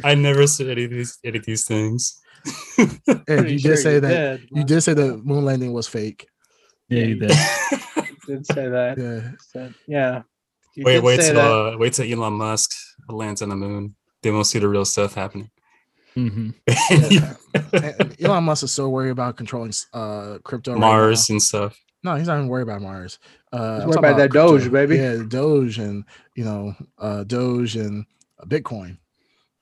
I never said any of these any of these things. and Pretty you sure did say that did, you did say the moon landing was fake. Yeah, you did. did say that. Yeah. Said- yeah. You wait, wait till uh, wait till Elon Musk lands on the moon. Then we'll see the real stuff happening. hmm And Elon Musk is so worried about controlling uh crypto. right Mars and stuff. No, he's not even worried about Mars. Uh, He's worried talking about that Doge, baby. Yeah, Doge and you know, uh Doge and uh, Bitcoin.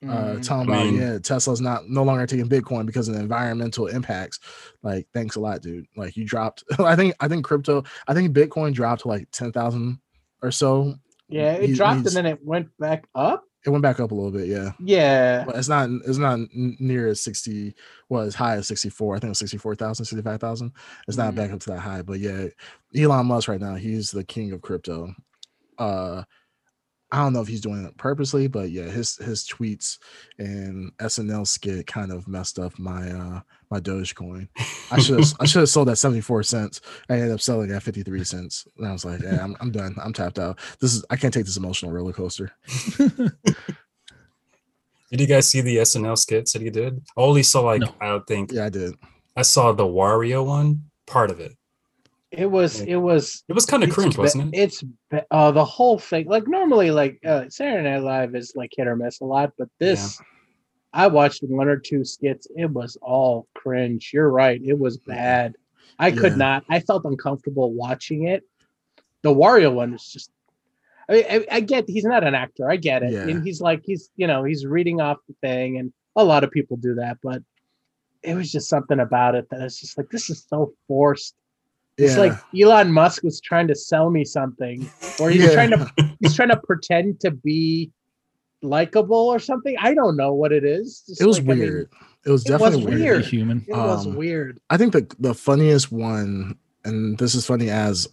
Uh Mm. talking I about yeah, Tesla's not no longer taking Bitcoin because of the environmental impacts. Like, thanks a lot, dude. Like you dropped I think I think crypto, I think Bitcoin dropped to like ten thousand or so. yeah, it He- dropped and then it went back up. It went back up a little bit, yeah. Yeah. But it's not it's not near as 60 well as high as 64 i think it was 64,000 65,000 it's not Mhm. back up to that high but yeah Elon Musk right now he's the king of crypto uh I don't know if he's doing it purposely but yeah his his tweets and SNL skit kind of messed up my uh my Dogecoin I should have I should have sold at 74 cents I ended up selling at 53 cents and I was like yeah I'm, I'm done I'm tapped out this is I can't take this emotional roller coaster Did you guys see the SNL skits that he did? I only saw like No. I don't think yeah I did I saw the Wario one part of it. It was it was It was kind of cringe, ba- wasn't it? It's uh, the whole thing. Like normally, like uh, Saturday Night Live is like hit or miss a lot, but this, I watched one or two skits. It was all cringe. You're right. It was bad. I could Yeah. not. I felt uncomfortable watching it. The Wario one is just. I, I, I get he's not an actor. I get it. Yeah. And he's like he's you know he's reading off the thing, and a lot of people do that. But it was just something about it that it's just like this is so forced. It's Yeah. like Elon Musk was trying to sell me something, or he's trying to he's trying to pretend to be likable or something. I don't know what it is. Just it was like, I mean, weird. it was it was definitely Very weird. human. it was Um, weird. I think the the funniest one, and this is funny as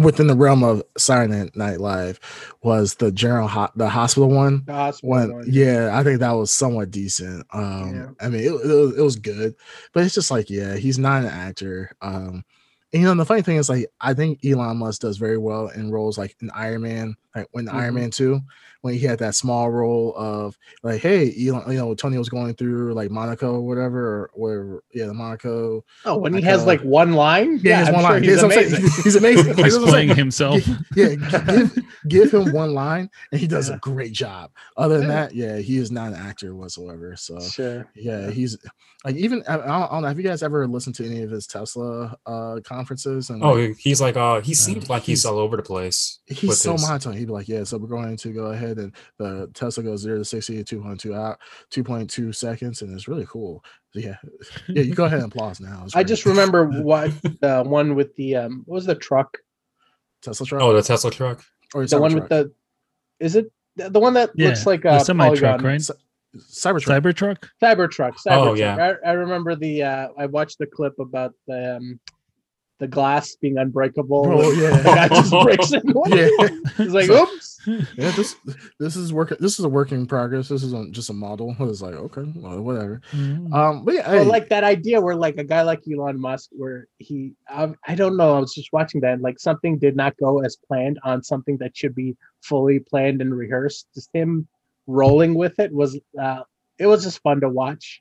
within the realm of Saturday Night Live, was the general ho- the hospital one. The hospital One, one. yeah, I think that was somewhat decent. Um, Yeah. I mean, it, it, was, it was good, but it's just like, yeah, he's not an actor. Um, and you know, the funny thing is, like, I think Elon Musk does very well in roles like in Iron Man, like when Iron Mhm. Man Two, when he had that small role of like, hey, Elon, you know, Tony was going through like Monaco or whatever, or whatever, yeah, the Monaco. Oh, when like, he has uh, like one line, Yeah, he one sure line. He's Yeah, that's amazing. He's amazing. He's that's what I'm playing himself. yeah, give, give him one line and he does Yeah. a great job. Other than that, yeah, he is not an actor whatsoever. So Sure. yeah, he's like even I, I, don't, I don't know. Have you guys ever listened to any of his Tesla uh conferences? And Oh, like, he's like uh he seems like he's, he's- all over the place. he's with so his- monotone. He'd be like, "Yeah, so we're going to go ahead and the Tesla goes zero to sixty in two point two out, two point two seconds, and it's really cool." Yeah, yeah, you go ahead and applause now. I just remember what the one with the um what was the truck? Tesla truck Oh, the Tesla truck. or The one with the is it the, the one that Yeah, looks like a semi truck, polygon right? Cybertruck. Cybertruck. Cybertruck. Cybertruck. Oh, yeah. I, I remember the uh I watched the clip about the um the glass being unbreakable. Oh, yeah. the guy just breaks it. yeah, He's like, So- oops. yeah. This this is work. This is a work in progress. This is on just a model. It's like okay, well, whatever. Mm. Um, but yeah, Well, hey, like that idea where like a guy like Elon Musk, where he, I, I don't know, I was just watching that, like something did not go as planned on something that should be fully planned and rehearsed. Just him rolling with it was, uh, it was just fun to watch.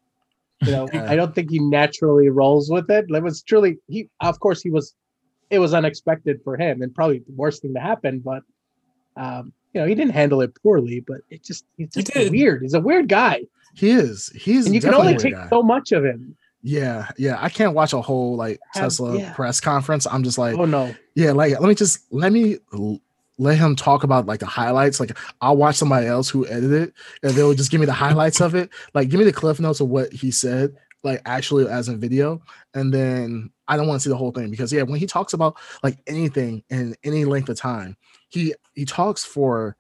You know, I don't think he naturally rolls with it. It was truly he, of course, he was, it was unexpected for him and probably the worst thing to happen, but. Um, you know, he didn't handle it poorly, but it just he's just did. weird. He's a weird guy. he is. He's And you can only take guy. so much of him. Yeah, yeah. I can't watch a whole like Tesla yeah. press conference. I'm just like, Oh no. yeah, like let me just let me let him talk about like the highlights. Like I'll watch somebody else who edited it, and they'll just give me the highlights of it. Like give me the cliff notes of what he said, like actually as a video, and then I don't want to see the whole thing because yeah, when he talks about like anything in any length of time, he he talks for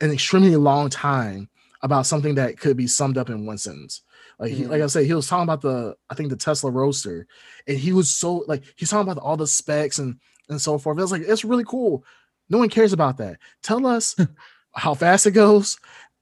an extremely long time about something that could be summed up in one sentence. Like he, like mm. I said, he was talking about the I think the Tesla Roadster, and he was so like he's talking about all the specs and and so forth. It was like it's really cool. No one cares about that. Tell us how fast it goes,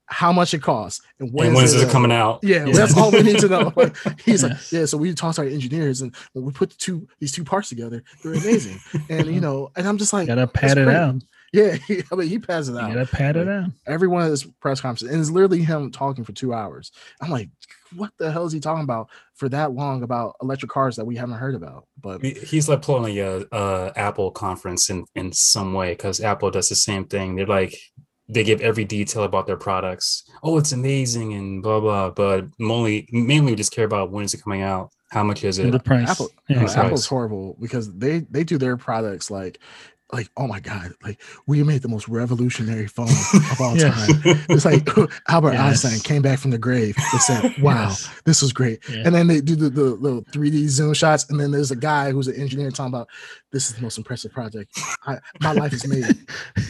how much it costs, and when, and when is is it coming out? Yeah, Yeah. that's all we need to know. He's Yeah. like, yeah. So we talked to our engineers, and when we put the two these two parts together, they're amazing. and you know, and I'm just like, gotta pat it great. out. Yeah, he, I mean, he passes it You out gotta pat it out. every one of his press conferences, and it's literally him talking for two hours. I'm like, what the hell is he talking about for that long about electric cars that we haven't heard about? But He's like pulling a uh, Apple conference in in some way because Apple does the same thing. They're like they give every detail about their products. Oh, it's amazing and blah blah. But mainly mainly we just care about when is it coming out, how much is And it. the price. Apple, Yeah, uh, exactly. Apple's horrible because they they do their products like like oh my god, like we made the most revolutionary phone of all Yes. time. It's like Albert Yes. Einstein came back from the grave and said, "Wow, Yes. this was great." Yeah. And then they do the, the little 3D zoom shots, and then there's a guy who's an engineer talking about this is the most impressive project. I, my life is made.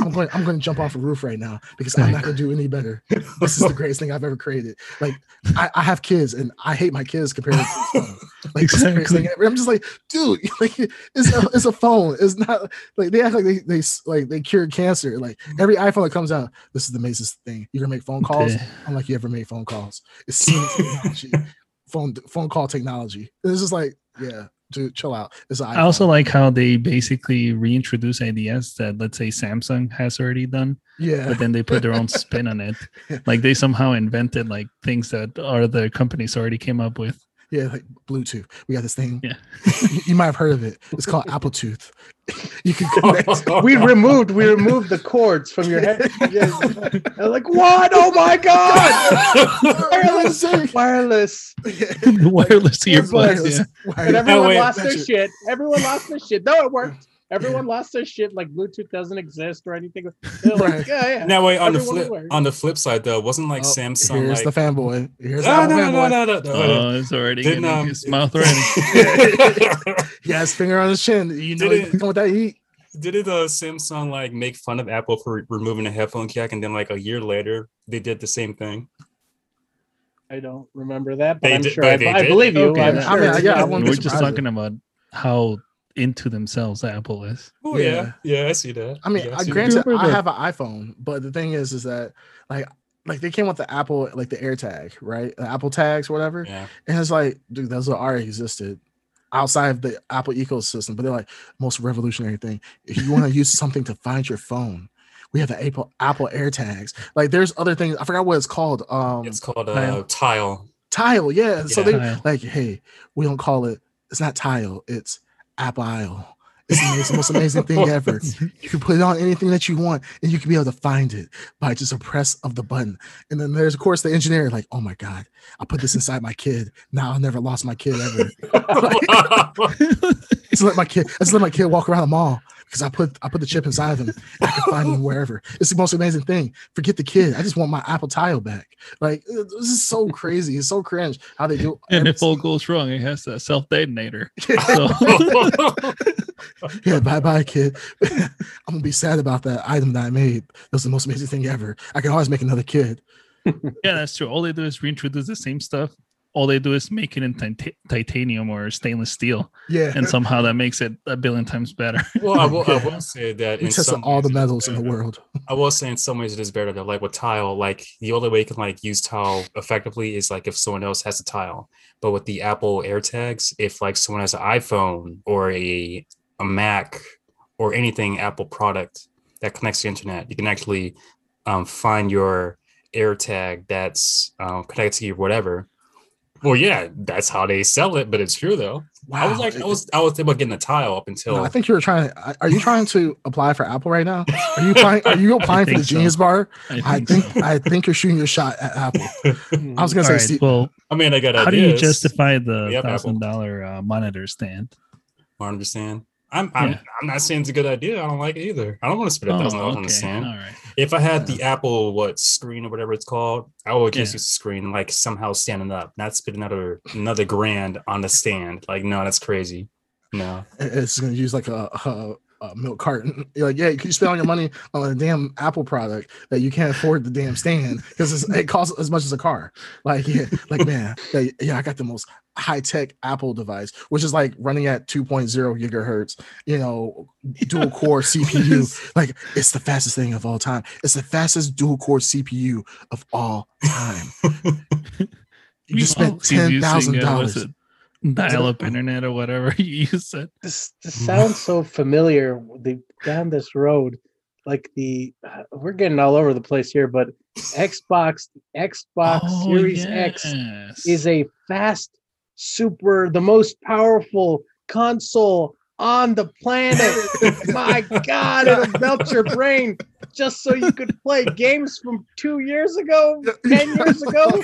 I'm going. I'm going to jump off a roof right now because I'm not going to do any better. This is the greatest thing I've ever created. Like I, I have kids, and I hate my kids compared to this phone. Like it's the thing Exactly. ever. I'm just like, dude, like it's a, it's a phone. It's not like they act like they they like they cured cancer. Like mm. every iPhone that comes out, this is the amazing thing. You can make phone calls. Yeah. I'm like, you ever made phone calls? It's technology, phone phone call technology. And it's just like, yeah, dude, chill out. It's I also like how they basically reintroduce ideas that let's say Samsung has already done, yeah, but then they put their own spin on it. Like they somehow invented like things that other companies already came up with. Yeah, like Bluetooth. We got this thing. Yeah. you, you might have heard of it. It's called Apple Tooth. you can connect. we removed we removed the cords from your head. Yes. I'm like, what? Oh my god! wireless, wireless. Wireless Earbuds. earbuds. Yeah. And everyone oh, wait, lost their it. shit. Everyone lost their shit. No, it worked. Everyone lost their shit. Like Bluetooth doesn't exist or anything. Like, Right. yeah, yeah. Now wait on the flip aware. on the flip side though, wasn't like Oh, Samsung Here's like the fanboy. Here's the no, Apple no, no, no, no, no, Oh, it's already Didn't, getting um, his mouth ready. He has his finger on his chin. You know Did he's it- that heat. Didn't uh, Samsung like make fun of Apple for removing the headphone jack, and then like a year later they did the same thing? I don't remember that, but They I'm did- sure but I, I believe you. Okay, I'm I mean, yeah, I wouldn't We're just talking about how into themselves Apple is. Oh Yeah. yeah, yeah, I see that. I mean, Yeah, I see that. granted, Remember I have an iPhone, but the thing is, is that like, like they came with the Apple, like the AirTag, right? The Apple tags, or whatever. Yeah. And it's like, dude, those already existed outside of the Apple ecosystem, but they're like most revolutionary thing. If you want to use something to find your phone, we have the Apple Apple AirTags. Like, there's other things. I forgot what it's called. Um, It's called uh, Tile. Tile. Tile. Yeah. So they Tile. like, hey, we don't call it. It's not Tile. It's Apple Isle. It's, the- it's the most amazing thing ever. You can put it on anything that you want, and you can be able to find it by just a press of the button. And then there's, of course, the engineer, like, oh my God, I put this inside my kid. Now I'll never lost my kid ever. Just let my kid, I just let my kid walk around the mall because I put I put the chip inside of him. I can find him wherever. It's the most amazing thing. Forget the kid. I just want my Apple Tile back. Like uh, this is so crazy. It's so cringe how they do. It. And if all goes wrong, it has a self detonator. So yeah, bye bye, kid. I'm gonna be sad about that item that I made. That was the most amazing thing ever. I can always make another kid. yeah, that's true. All they do is reintroduce the same stuff. All they do is make it in tit- titanium or stainless steel, Yeah, and somehow that makes it a billion times better. well, I will, I will say that we in tested some all the ways it is metals in the world. I will say in some ways it is better though. Like with tile, like the only way you can like use tile effectively is like if someone else has a tile. But with the Apple AirTags, if like someone has an iPhone or a a Mac or anything Apple product that connects to the internet, you can actually um, find your AirTag that's um, connected to your whatever. Well, yeah, that's how they sell it, but it's true though. Wow. I was like, I was, I was thinking about getting a tile up until No, I think you were trying to. Are you trying to apply for Apple right now? Are you applying? Are you applying for the so. Genius Bar? I I think. think so. I think you're shooting your shot at Apple. I was gonna All say, right, Steve, well, I mean, I got how do you justify the thousand dollar uh, monitor stand? Monitor understand. I'm I'm, Yeah. I'm not saying it's a good idea. I don't like it either. I don't want to spend a Oh, thousand dollars on okay. the stand. All right. If I had the Apple what screen or whatever it's called, I would just Yeah. use the screen and like somehow standing up, not spend another another grand on the stand. Like, no, that's crazy. No. it's gonna use like a, a, a milk carton. You're like, yeah, you spend all your money on a damn Apple product that you can't afford the damn stand because it costs as much as a car? Like, yeah, like man, yeah, yeah, I got the most high tech Apple device, which is like running at 2.0 gigahertz, you know, dual core CPU. Like, it's the fastest thing of all time. It's the fastest dual core CPU of all time. You just spent ten thousand uh, dollars. It, Dial-up internet or whatever you use it. This, this sounds so familiar. The down this road, like the uh, we're getting all over the place here, but Xbox, Xbox Oh, Series X is a fast, super, the most powerful console on the planet. My God, it'll melt your brain just so you could play games from two years ago, ten years ago.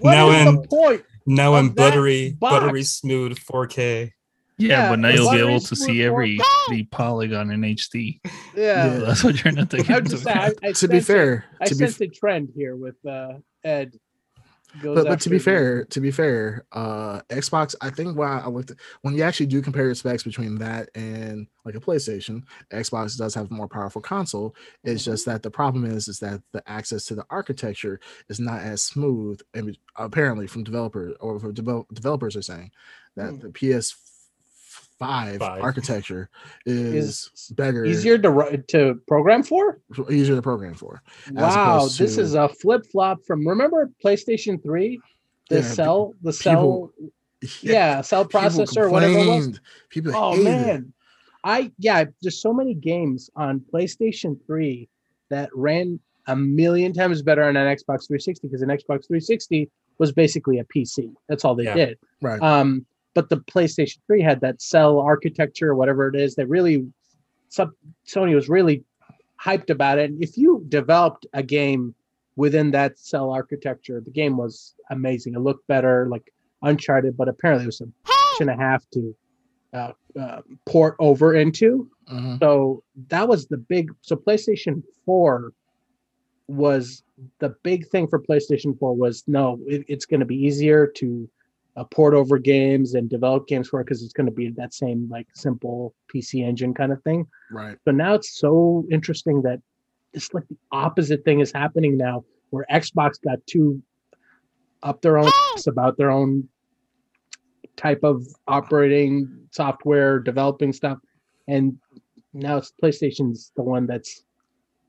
What Now is in- the point? Now I'm buttery, box. buttery smooth 4K. yeah, yeah, but now you'll be able to see every the polygon in HD. Yeah. Yeah. That's what you're not thinking. I just I. I to be sense a- fair, I to be sense a trend here with uh, Ed. But, but to be fair, to be fair, uh Xbox, I think why I looked at when you actually do compare the specs between that and like a PlayStation, Xbox does have a more powerful console. It's Mhm. just that the problem is is that the access to the architecture is not as smooth, and apparently from developers or from devel- developers are saying that Hmm. the PS five Five. architecture is, Is better, easier to ru- to program for. easier to program for. Wow, opposed this is a flip flop from remember PlayStation Three, the Yeah, cell, the cell, yeah, cell processor, whatever it was. People Oh hated it. man, I yeah, there's so many games on PlayStation 3 that ran a million times better on an Xbox 360 because an Xbox 360 was basically a PC. That's all they Yeah. did. Right. Um, but the PlayStation 3 had that cell architecture or whatever it is. That really, Sony was really hyped about it. And if you developed a game within that cell architecture, the game was amazing. It looked better, like Uncharted, but apparently it was a and a half to uh, uh, port over into. Mhm. So that was the big. So PlayStation Four was the big thing for PlayStation Four was no, it, it's going to be easier to uh, port over games and develop games for it because it's going to be that same like simple PC engine kind of thing. Right. But now it's so interesting that it's like the opposite thing is happening now, where Xbox got too up their own ass about their own type of operating software, developing stuff, and now it's PlayStation's the one that's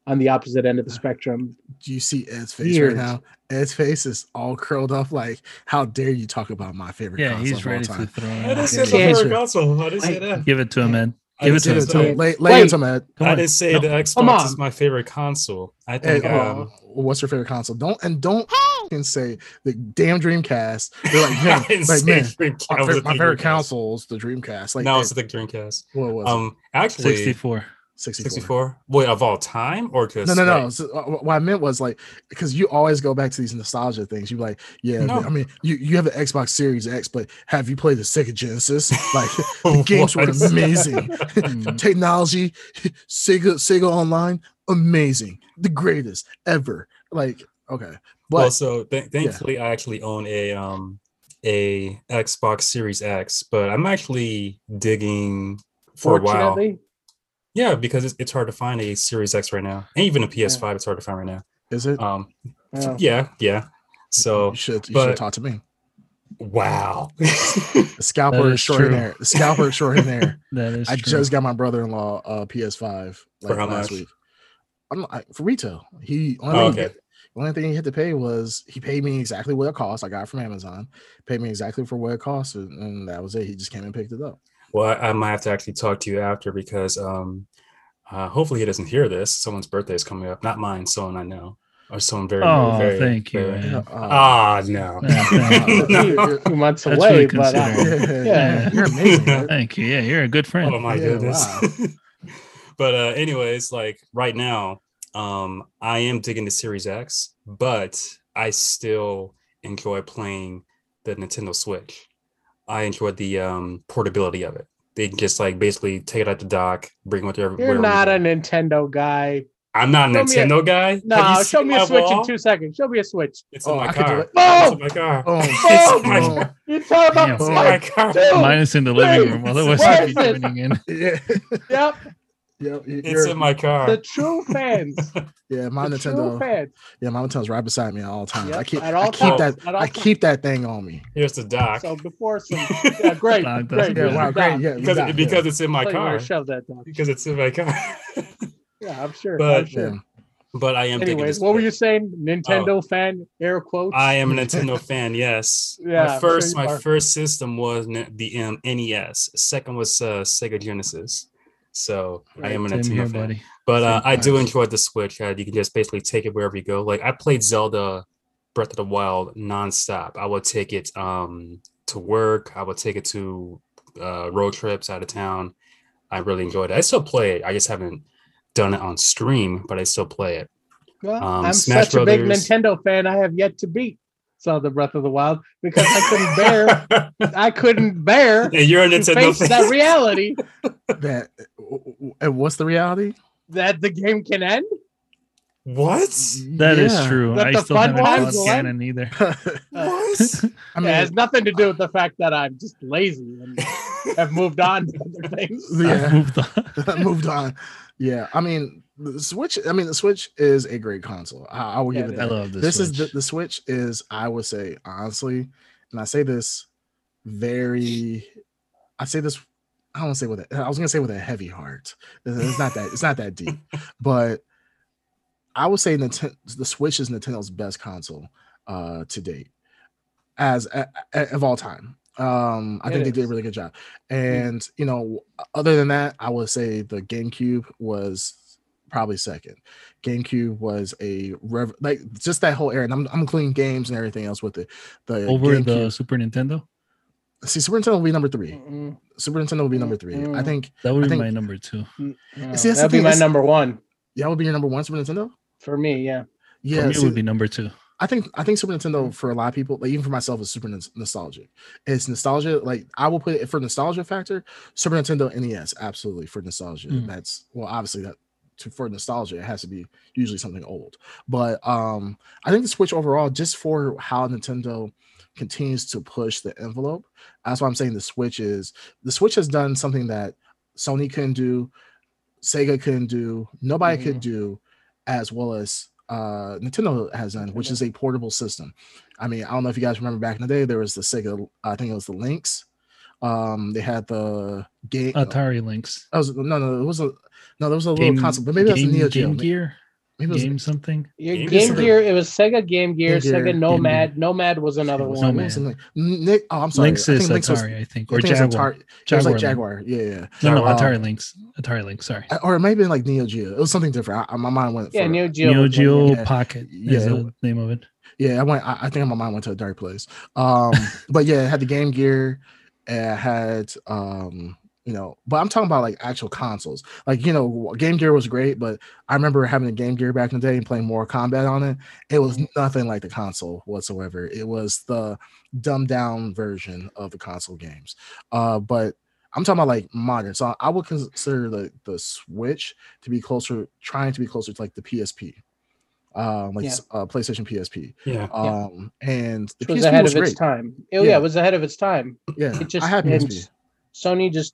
on the opposite end of the spectrum. Do you see Ed's face Years. right now? Ed's face is all curled up. Like, how dare you talk about my favorite? Yeah, console he's of all ready to throw I in. didn't say yeah, the favorite console. I didn't say that. Give it to him, man. Give it to say Give him. it to so. him. Lay, lay Wait. into him, Ed. Come I on. didn't say No. the Xbox is my favorite console. I Ed, think uh, um, what's your favorite console? Don't and don't can say the damn Dreamcast. They're like, man, like man, Dreamcast. my, favorite, a my favorite Dreamcast. console is the Dreamcast. Like, no, Ed, it's the Dreamcast. what was it? Um, actually, 64. 64. 64. Wait, of all time or just No, no, no. like- So, uh, what I meant was like because you always go back to these nostalgia things. You like, yeah. No. I mean, you you have an Xbox Series X, but have you played the Sega Genesis? Like the games were amazing. Mm. Technology, Sega Sega Online, amazing, the greatest ever. Like, okay, but well, so th- thankfully, I actually own a um a Xbox Series X, but I'm actually digging for a while. Fortunately, Yeah, because it's, it's hard to find a Series X right now, and even a PS5, it's hard to find right now. is it? Um, yeah. yeah, yeah. So you should you but- should talk to me. wow. The scalper That is extraordinaire. The scalper extraordinaire. That is I true. just got my brother-in-law a PS5 like For how last much? week. I'm like for retail. He only Oh, thing he okay. The only thing he had to pay was he paid me exactly what it cost. I got it from Amazon, paid me exactly for what it cost, and, and that was it. He just came and picked it up. Well, I, I might have to actually talk to you after because um, uh, hopefully he doesn't hear this. Someone's birthday is coming up, not mine, someone I know, or someone very. Oh, very, thank you, very- man. Uh, Ah, no. Yeah, thank you. You're two months That's away, really but uh, yeah, Yeah. you're amazing. Thank you. Yeah, you're a good friend. Oh my Yeah, goodness. wow. but uh anyways, like right now, um I am digging the Series X, but I still enjoy playing the Nintendo Switch. I enjoyed the um portability of it. They just like basically take it out the dock, bring it with their you're not a Nintendo guy. I'm not a Show me a- Nintendo guy. No, you show me a switch wall? in two seconds. Show me a switch. It's Oh, in my I could car. it. It's in my car. Boom. It's in my Boom! car. You talk about Damn. My car. Dude. Mine is in the living room. Otherwise, Where I'd be is it? joining in. Yeah, Yep, you- It's you're- in my car. the true fans. yeah. My the true Nintendo, fans. yeah, my Nintendo's right beside me at all times. Yep, I keep, at I keep times, that, at all I times. keep that thing on me. Here's the dock. So before some, yeah, great, Dog, great. Yeah, wow, great. Yeah, because yeah, because it's in my Tell you where car. shove that dog. Because it's in my car. Yeah, I'm sure. But- I'm sure. yeah. but I am Anyways, this what were you saying? Nintendo fan, air quotes. I am a Nintendo fan. Yes. Yeah, My first, you my are. first system was the um, NES. Second was uh, Sega Genesis. So I am a Same Nintendo here, fan. buddy. But uh, I do enjoy the Switch. Uh, you can just basically take it wherever you go. Like I played Zelda Breath of the Wild nonstop. I would take it um, to work. I would take it to uh, road trips out of town. I really enjoyed it. I still play it. I just haven't done it on stream, but I still play it. Well, um, I'm Smash such a big Nintendo fan. I have yet to beat Zelda Breath of the Wild because I couldn't bear. I couldn't bear Yeah, you're a to Nintendo face fan. that reality That, and what's the reality? that the game can end. what? That is Yeah. true. Let I the still fun haven't times found go on. Ganon either. What? I mean, it has nothing to do with the fact that I'm just lazy and have moved on to other things. I've yeah. moved on. moved on. Yeah, I mean, the Switch. I mean, the Switch is a great console. I, I will Yeah, give it it I that. love this. This is the, the Switch is. I would say honestly, and I say this very. I say this. I don't say with a, I was gonna say with a heavy heart. It's not that. It's not that deep, but I would say Nintendo, the Switch is Nintendo's best console uh, to date, as a, a- of all time. Um, I It think they did a really good job. And you know, other than that, I would say the GameCube was probably second. GameCube was a rev- like just that whole era. And I'm, I'm including games and everything else with it. The over the Super Nintendo. see Super Nintendo will be number three. Mm-mm. Super Nintendo will be number three. I Mm. think That would I be think- my number two. No, See, that'd be my number one Yeah, that would be your number one Super Nintendo. for me. Yeah. Yeah, For me, see, it would be number two. I think I think Super Nintendo for a lot of people, like even for myself, is super nos- nostalgic. It's nostalgia. Like I will put it for nostalgia factor. Super Nintendo NES, absolutely for nostalgia. Mm. That's well, obviously that to, for nostalgia, it has to be usually something old. But um, I think the Switch overall, just for how Nintendo continues to push the envelope, that's why I'm saying the Switch is the Switch has done something that Sony couldn't do, Sega couldn't do, nobody could do, as well as uh Nintendo has done, which is a portable system. I mean, I don't know if you guys remember back in the day, there was the Sega, I think it was the Lynx. Um, they had the game. Atari Lynx. I was no, no, it was a no, there was a little console, but maybe that's a Neo Geo. Game Maybe Gear. it was Game something. Your Game Game, Gear. Gear, it was Sega Game Gear, Game Sega Game Nomad. Nomad was another was one. Nomad. Nick. Oh, I'm sorry. Lynx I is think Lynx was- Atari, I think, I or think it was Jaguar. Atari- It was like Jaguar. Yeah, yeah. No, no, Um, Atari Lynx. Atari Lynx. Sorry. Or it might have been like Neo Geo. It was something different. I, my mind went. Yeah, for- Neo Geo. Neo Geo yeah. Pocket Yeah, is it- the name of it. Yeah, I went. I, I think my mind went to a dark place. Um, but yeah, it had the Game Gear. It had um, you know, but I'm talking about like actual consoles. Like you know, Game Gear was great, but I remember having a Game Gear back in the day and playing Mortal Kombat on it. It was nothing like the console whatsoever. It was the dumbed down version of the console games. Uh, but I'm talking about like modern. So I would consider the the Switch to be closer, trying to be closer to like the PSP. Um, like Yeah. uh, PlayStation PSP. Yeah. Um, and the Which was PSP ahead was of its time. Oh yeah. Yeah. it was ahead of its time. Yeah, It just I had PSP. Sony just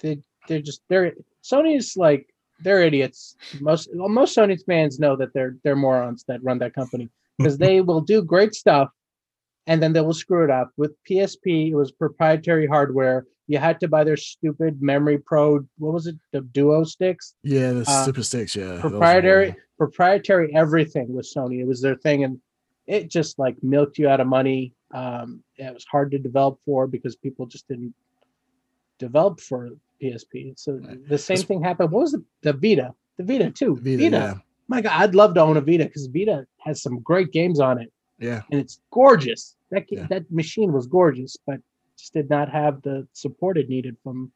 they they're just they're Sony's like they're idiots. Most well, most Sony fans know that they're they're morons that run that company because they will do great stuff and then they will screw it up. With PSP, it was proprietary hardware. You had to buy their stupid Memory Pro. What was it? The Duo sticks. Yeah, the uh, Super Sticks. Yeah, proprietary proprietary everything with Sony. It was their thing, and it just like milked you out of money. Um, it was hard to develop for because people just didn't develop for PSP. So Right. the same That's- thing happened. What was the, the Vita? The Vita too. Vita, Vita. yeah. My God, I'd love to own a Vita because Vita has some great games on it, Yeah, and it's gorgeous. That Yeah. that machine was gorgeous, but just did not have the support it needed from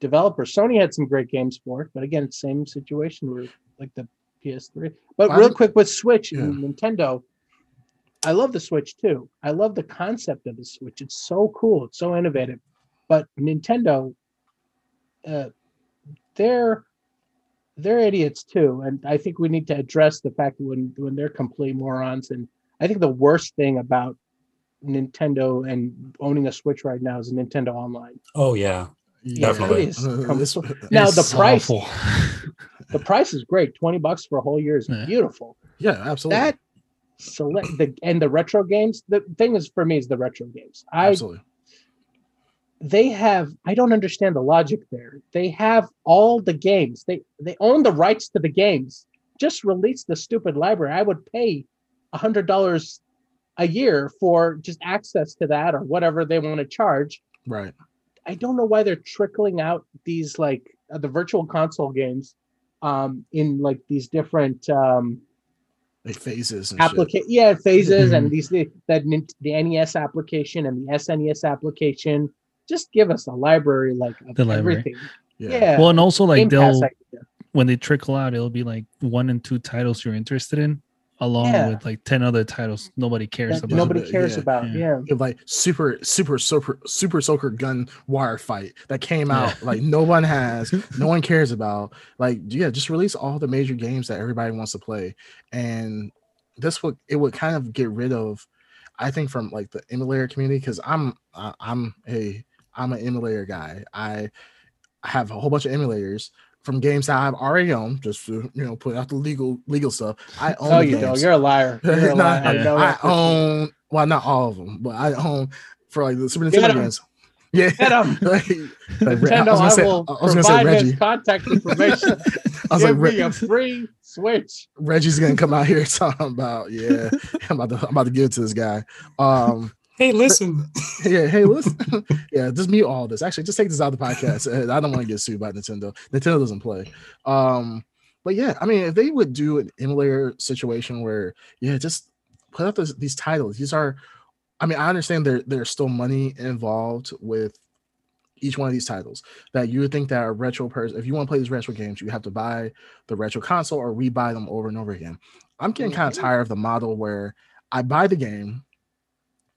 developers. Sony had some great games for it, but again, same situation where like the PS3. But real quick with Switch Yeah. and Nintendo, I love the Switch too. I love the concept of the Switch. It's so cool. It's so innovative. But Nintendo, uh, they're they're idiots too, and I think we need to address the fact that when when they're complete morons. And I think the worst thing about Nintendo and owning a Switch right now is Nintendo Online. Oh yeah. Yeah, Definitely. it is Uh, this- Now, the price- awful. the price is great. Twenty bucks for a whole year is Yeah. beautiful. yeah, absolutely. That select the and the retro games. The thing is for me is the retro games. I absolutely. they have I don't understand the logic there. They have all the games. They they own the rights to the games. Just release the stupid library. I would pay a hundred dollars a year for just access to that or whatever they want to charge. Right. I don't know why they're trickling out these like uh, the virtual console games um in like these different um Like phases and shit. application yeah phases and these the, that the NES application and the SNES application just give us a library like of The library. everything Yeah. yeah, Well, and also like Game they'll when they trickle out, it'll be like one and two titles you're interested in, along Yeah. with like ten other titles mm-hmm. nobody cares that about. nobody Yeah. cares about Yeah. yeah like super super super super soaker gun wire fight that came Yeah. out like no one has no one cares about like yeah just release all the major games that everybody wants to play and this would it would kind of get rid of i think from like the emulator community because i'm I, i'm a i'm an emulator guy i have a whole bunch of emulators from games that i've already owned just to you know put out the legal legal stuff i own no the you don't. You're a liar you're a liar. I yeah. I that for sure. own well, not all of them, but I own for like the Super Nintendo games. Yeah, Get 'em. like, Nintendo, I, say- will I was gonna say provide his contact information. I was Give like, me a free Switch. Reggie's gonna come out here talking about yeah, I'm about to I'm about to give it to this guy. Um, Hey, listen. yeah, hey, listen, yeah, just mute all this. Actually, just take this out of the podcast. Uh, I don't want to get sued by Nintendo. Nintendo doesn't play. Um, but yeah, I mean, if they would do an emulator situation where yeah, just put out this, these titles. These are, I mean, I understand there there's still money involved with each one of these titles that you would think that a retro person, if you want to play these retro games, you have to buy the retro console or rebuy them over and over again. I'm getting kind of tired of the model where I buy the game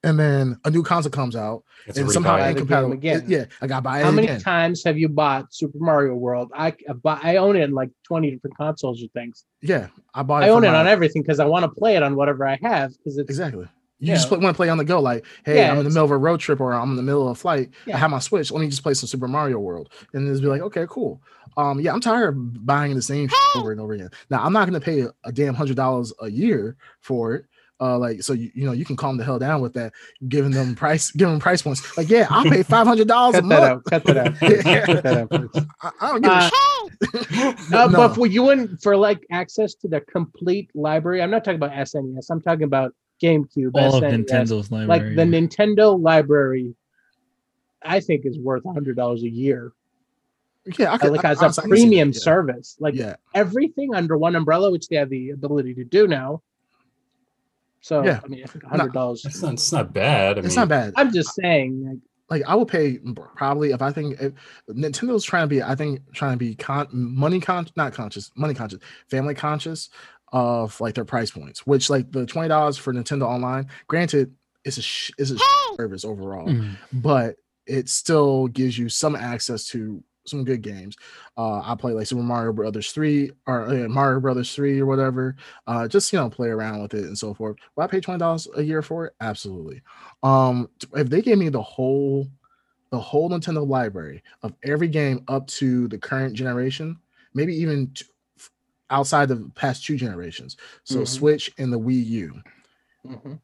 and then a new console comes out It's and somehow rebuy. buy ain't the game again. Yeah, I got to buy it How many again. times have you bought Super Mario World? I I buy, I own it in like 20 different consoles or things. Yeah, I bought. I own it my- on everything because I want to play it on whatever I have because it's Exactly. You Yeah. just want to play on the go, like, hey, Yeah, I'm in the middle of a road trip or I'm in the middle of a flight. Yeah. I have my Switch. Let me just play some Super Mario World, and just be like, okay, cool. Um, yeah, I'm tired of buying the same shit over and over again. Now, I'm not going to pay a, a damn hundred dollars a year for it. Uh, like, so you, you know, you can calm the hell down with that, giving them price, giving them price points. Like, yeah, I'll pay five hundred dollars a month. out. Cut that out. Cut that out. I, I don't give a Uh, shit. Uh, No. But for you wouldn't for like access to the complete library. I'm not talking about SNES. I'm talking about GameCube, All of Nintendo's library. like the Nintendo library. I think is worth hundred dollars a year, yeah, I could, like I- as a honestly, I can see that, premium yeah. service. Like yeah, everything under one umbrella, which they have the ability to do now. So Yeah. I mean, hundred dollars. It's not. It's not bad. I it's mean, not bad. I'm just saying, like, like I would pay probably if I think if Nintendo's trying to be, I think trying to be con money con not conscious, money conscious, family conscious of like their price points. Which like the twenty dollars for Nintendo Online, granted, it's a sh- it's a sh- service overall, Mm. but it still gives you some access to some good games. Uh, I play like Super Mario Brothers three or uh, Mario Brothers three or whatever. Uh, just you know play around with it and so forth. Will I pay twenty dollars a year for it? Absolutely. Um, if they gave me the whole the whole Nintendo library of every game up to the current generation, maybe even t- outside the past two generations, so Mhm. Switch and the Wii U, mhm.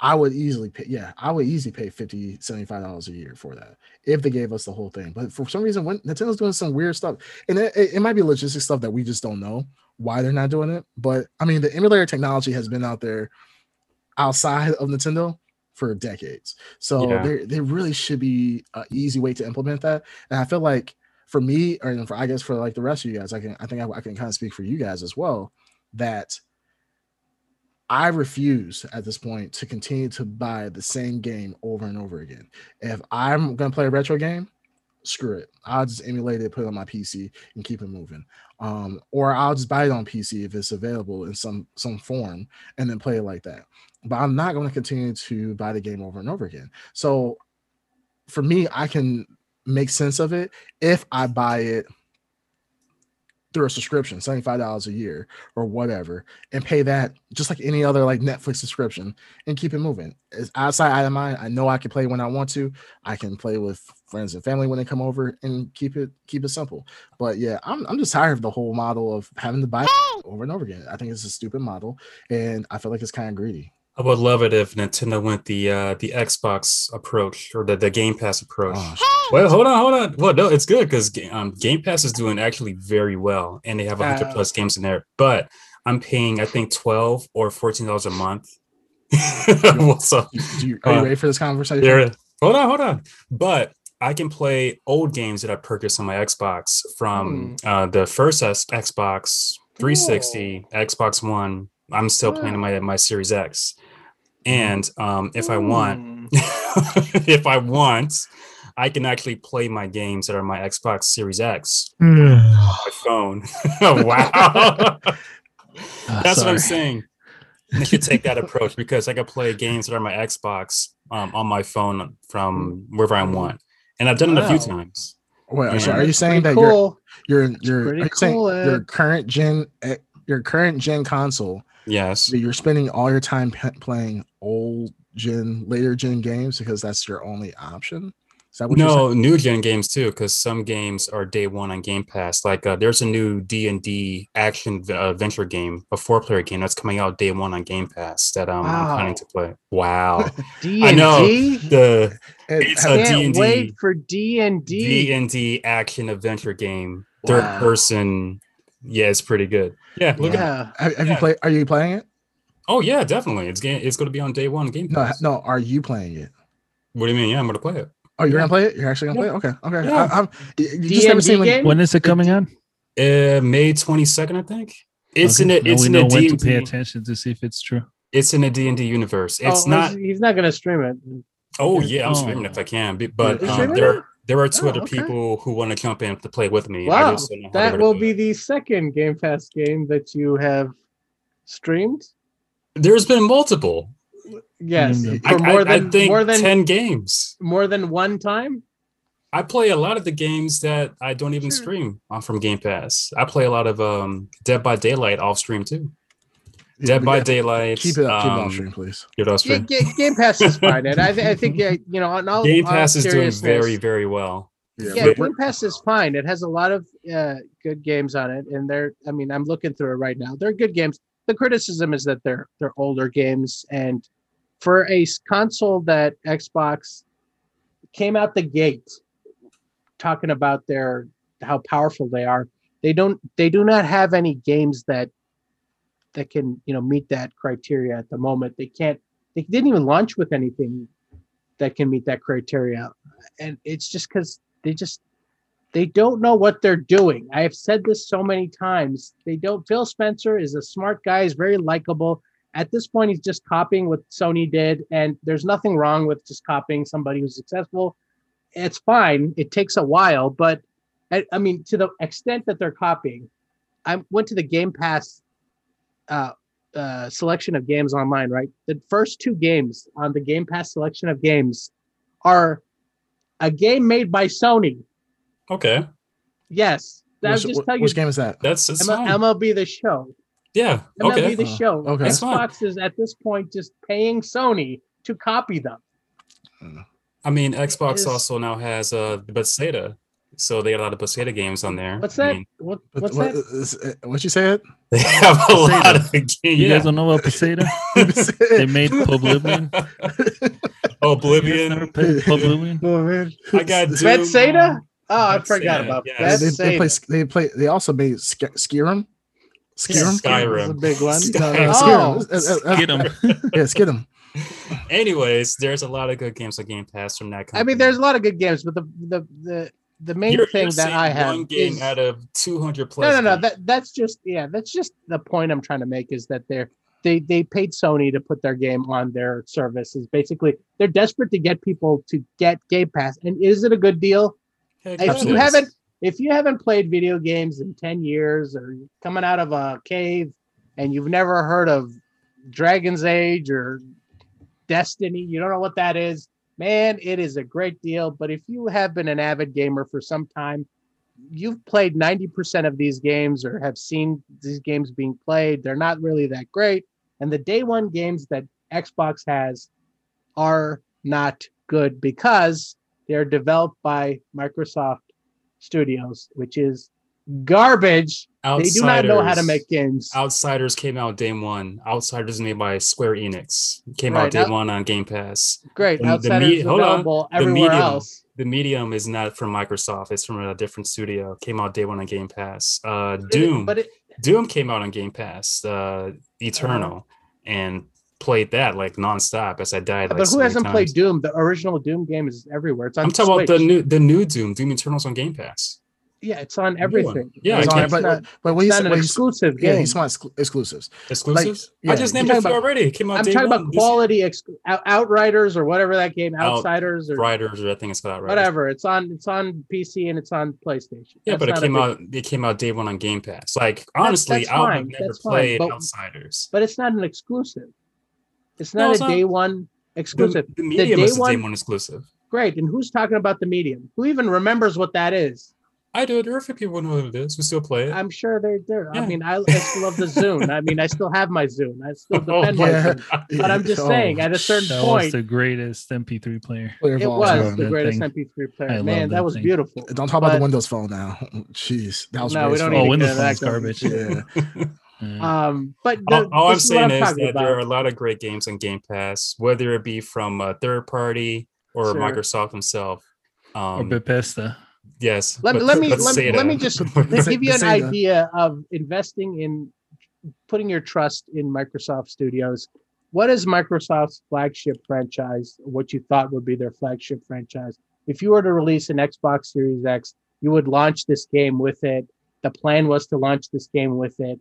I would easily pay. Yeah, I would easily pay 50 dollars a year for that if they gave us the whole thing. But for some reason, when Nintendo's doing some weird stuff, and it, it, it might be logistic stuff that we just don't know why they're not doing it. But I mean, the emulator technology has been out there outside of Nintendo for decades, so Yeah. there there really should be an easy way to implement that. And I feel like for me, or for I guess for like the rest of you guys, I can I think I, I can kind of speak for you guys as well that I refuse at this point to continue to buy the same game over and over again. If I'm gonna play a retro game, screw it. I'll just emulate it, put it on my PC, and keep it moving. Um, or I'll just buy it on PC if it's available in some some form, and then play it like that. But I'm not going to continue to buy the game over and over again. So for me, I can make sense of it if I buy it through a subscription, $75 a year or whatever, and pay that just like any other like Netflix subscription and keep it moving. It's outside of mine. I know I can play when I want to. I can play with friends and family when they come over and keep it keep it simple. But yeah, I'm I'm just tired of the whole model of having to buy over and over again. I think it's a stupid model and I feel like it's kind of greedy. I would love it if Nintendo went the uh, the Xbox approach or the, the Game Pass approach. Oh, Well, hold on, hold on. Well, no, it's good because um, Game Pass is doing actually very well, and they have hundred Uh, plus games in there. But I'm paying, I think, twelve or fourteen dollars a month. What's up? do you, are you Uh, ready for this conversation? there, hold on, hold on. But I can play old games that I purchased on my Xbox from uh, the first S- Xbox 360, Xbox One. I'm still playing my my Series X, and um, if I want, Hmm. if I want, I can actually play my games that are my Xbox Series X on my phone. wow. Ah, That's what I'm saying. They should take that approach because I can play games that are my Xbox um, on my phone from wherever I want. And I've done it a few times. Wait, so are you saying that Pretty you're cool. you're you're, pretty are you saying your current gen eh, your current gen console Yes. that you're spending all your time p- playing old gen later gen games because that's your only option is that what you're No, new gen games too, because some games are day one on Game Pass. Like uh, there's a new D and D action v- uh, adventure game, a four player game that's coming out day one on Game Pass that um, I'm planning to play. Wow, D I and know. D. the And it's have- Can't D&D. wait for D and D D. and D action adventure game, third Wow. person. Yeah, it's pretty good. Yeah, look at. Yeah. have, have you yeah. played are you playing it Oh yeah, definitely. It's game. It's going to be on day one Game no Pass. no are you playing it What do you mean? Yeah, I'm going to play it. oh you're Yeah. gonna play it you're actually gonna Yeah. play it okay okay Yeah. I, I'm, you you just never D&D seen like game? When is it coming on? Uh, May 22nd, I think. It's Okay, in a. It's we in know a when D to and pay D. attention to see if it's true. It's in a D and D universe. It's Oh, not. He's, he's not gonna stream it. Oh yeah, I'm Oh. streaming if I can. But um, streaming there, There are two Oh, other okay. people who want to jump in to play with me. I Wow, just don't know how that will be it. the second Game Pass game that you have streamed. There's been multiple. Yes, Mm, I, for more I- I than think more than ten games. more than one time. I play a lot of the games that I don't even Sure. stream on from Game Pass. I play a lot of um Dead by Daylight off stream too. Dead by got- Daylight. Keep it up. Keep it um, off stream, please. Keep it off Ga- stream. Ga- Game Pass is fine, and I, th- I think uh, you know, on all Game all Pass is doing very, very well. Yeah, we're- Game Pass is fine. It has a lot of uh, good games on it, and they're. I mean, I'm looking through it right now. They're good games. The criticism is that they're they're older games, and for a s- console that Xbox came out the gate talking about their how powerful they are, they don't. They do not have any games that that can you know meet that criteria at the moment. They can't. They didn't even launch with anything that can meet that criteria, and it's just because they just they don't know what they're doing. I have said this so many times. They don't. Phil Spencer is a smart guy. He's very likable. At this point, he's just copying what Sony did, and there's nothing wrong with just copying somebody who's successful. It's fine. It takes a while, but I, I mean, to the extent that they're copying, I went to the Game Pass uh, uh, selection of games online. Right, the first two games on the Game Pass selection of games are a game made by Sony. Okay. Yes, that Which, just wh- tell you which game is that? That's it's M- fine. MLB the show. yeah. MLB Okay. the Uh, show. okay. That's fine. Xbox is at this point just paying Sony to copy them. I mean, Xbox is- also now has uh Bethesda, so they got a lot of Bethesda games on there. What's I that? mean, what, What, what's what, that? is- uh, what you said? they have a lot of games. You Yeah. guys don't know about Posada? they made Oblivion. Oh, You guys never Oblivion. Oblivion? Oh, man. I got Doom. Bethsaida? Oh, I forgot about yes. they, they, they play. They play. They also made Sk- Skyrim. Skyrim. Skyrim. That's a big one. No, no, Oh. Skyrim. Uh, Get them. Yeah, Skidum. Anyways, there's a lot of good games on Game Pass from that. I mean, there's a lot of good games, but the the the, the main You're- thing you're that I have one game is out of 200 plus. no, no. games. That that's just yeah. That's just the point I'm trying to make is that they're they they paid Sony to put their game on their service. Is basically they're desperate to get people to get Game Pass. And is it a good deal? Heck, If you is. haven't if you haven't played video games in 10 years or coming out of a cave and you've never heard of Dragon's Age or Destiny, you don't know what that is, man, it is a great deal. But if you have been an avid gamer for some time, you've played 90% of these games or have seen these games being played. They're not really that great. And the day one games that Xbox has are not good because they're developed by Microsoft Studios, which is garbage. They do not know how to make games. Outsiders came out day one. Outsiders made by Square Enix. Came Right, out day out- one on Game Pass. Great. the- the me- hold on. available The medium. else. The Medium is not from Microsoft. It's from a different studio. Came out day one on Game Pass. Uh, Doom. But it, Doom came out on Game Pass. Uh, Eternal, Uh-huh. and played that like nonstop as I died. Like, but who hasn't played. Doom? The original Doom game is everywhere. It's on I'm talking about the new the new Doom. Doom Eternal's on Game Pass. Yeah, it's on everything. Yeah, It's It's on can't- but uh, but when it's he's not an when he's exclusive yeah, game. he's want exclu- exclusives. Exclusives. yeah, I just named talking a few about- already. It came out I'm day talking one. about quality ex- Out- Outriders or whatever that game, Out- Outsiders or Riders, or I think it's called Riders. whatever. It's on it's on PC and it's on PlayStation. Yeah, That's but it came out. It came out day one on Game Pass. Like honestly, that's I would have never that's fine, played but- Outsiders. But it's not an exclusive. It's No, not it's a not. day one exclusive. the medium day is the day one- one exclusive. Great. And who's talking about the medium? Who even remembers what that is? I do. There are a few people who know what it is. We still play it. I'm sure they're there. I mean, I, I still love the Zune. I mean, I still have my Zune. I still Oh, defend my yeah. Zune. But I'm just Oh, saying, at a certain point, That was the greatest MP3 player. player it was the greatest thing. MP3 player. love Man, that that was thing. beautiful. Don't talk about But- the Windows Phone now. Jeez, that was No, we don't phone. need Oh, Windows into Phone's garbage. Yeah. Yeah. Um, but all, the, all I'm this is what saying is talking that there are a lot of great games on Game Pass, whether it be from a third party or Sure. Microsoft himself. or Um, Bethesda. Yes. Let me let me let me, let me just Say- give you an say that. idea of investing in putting your trust in Microsoft Studios. What is Microsoft's flagship franchise? What you thought would be their flagship franchise? If you were to release an Xbox Series X, you would launch this game with it. The plan was to launch this game with it.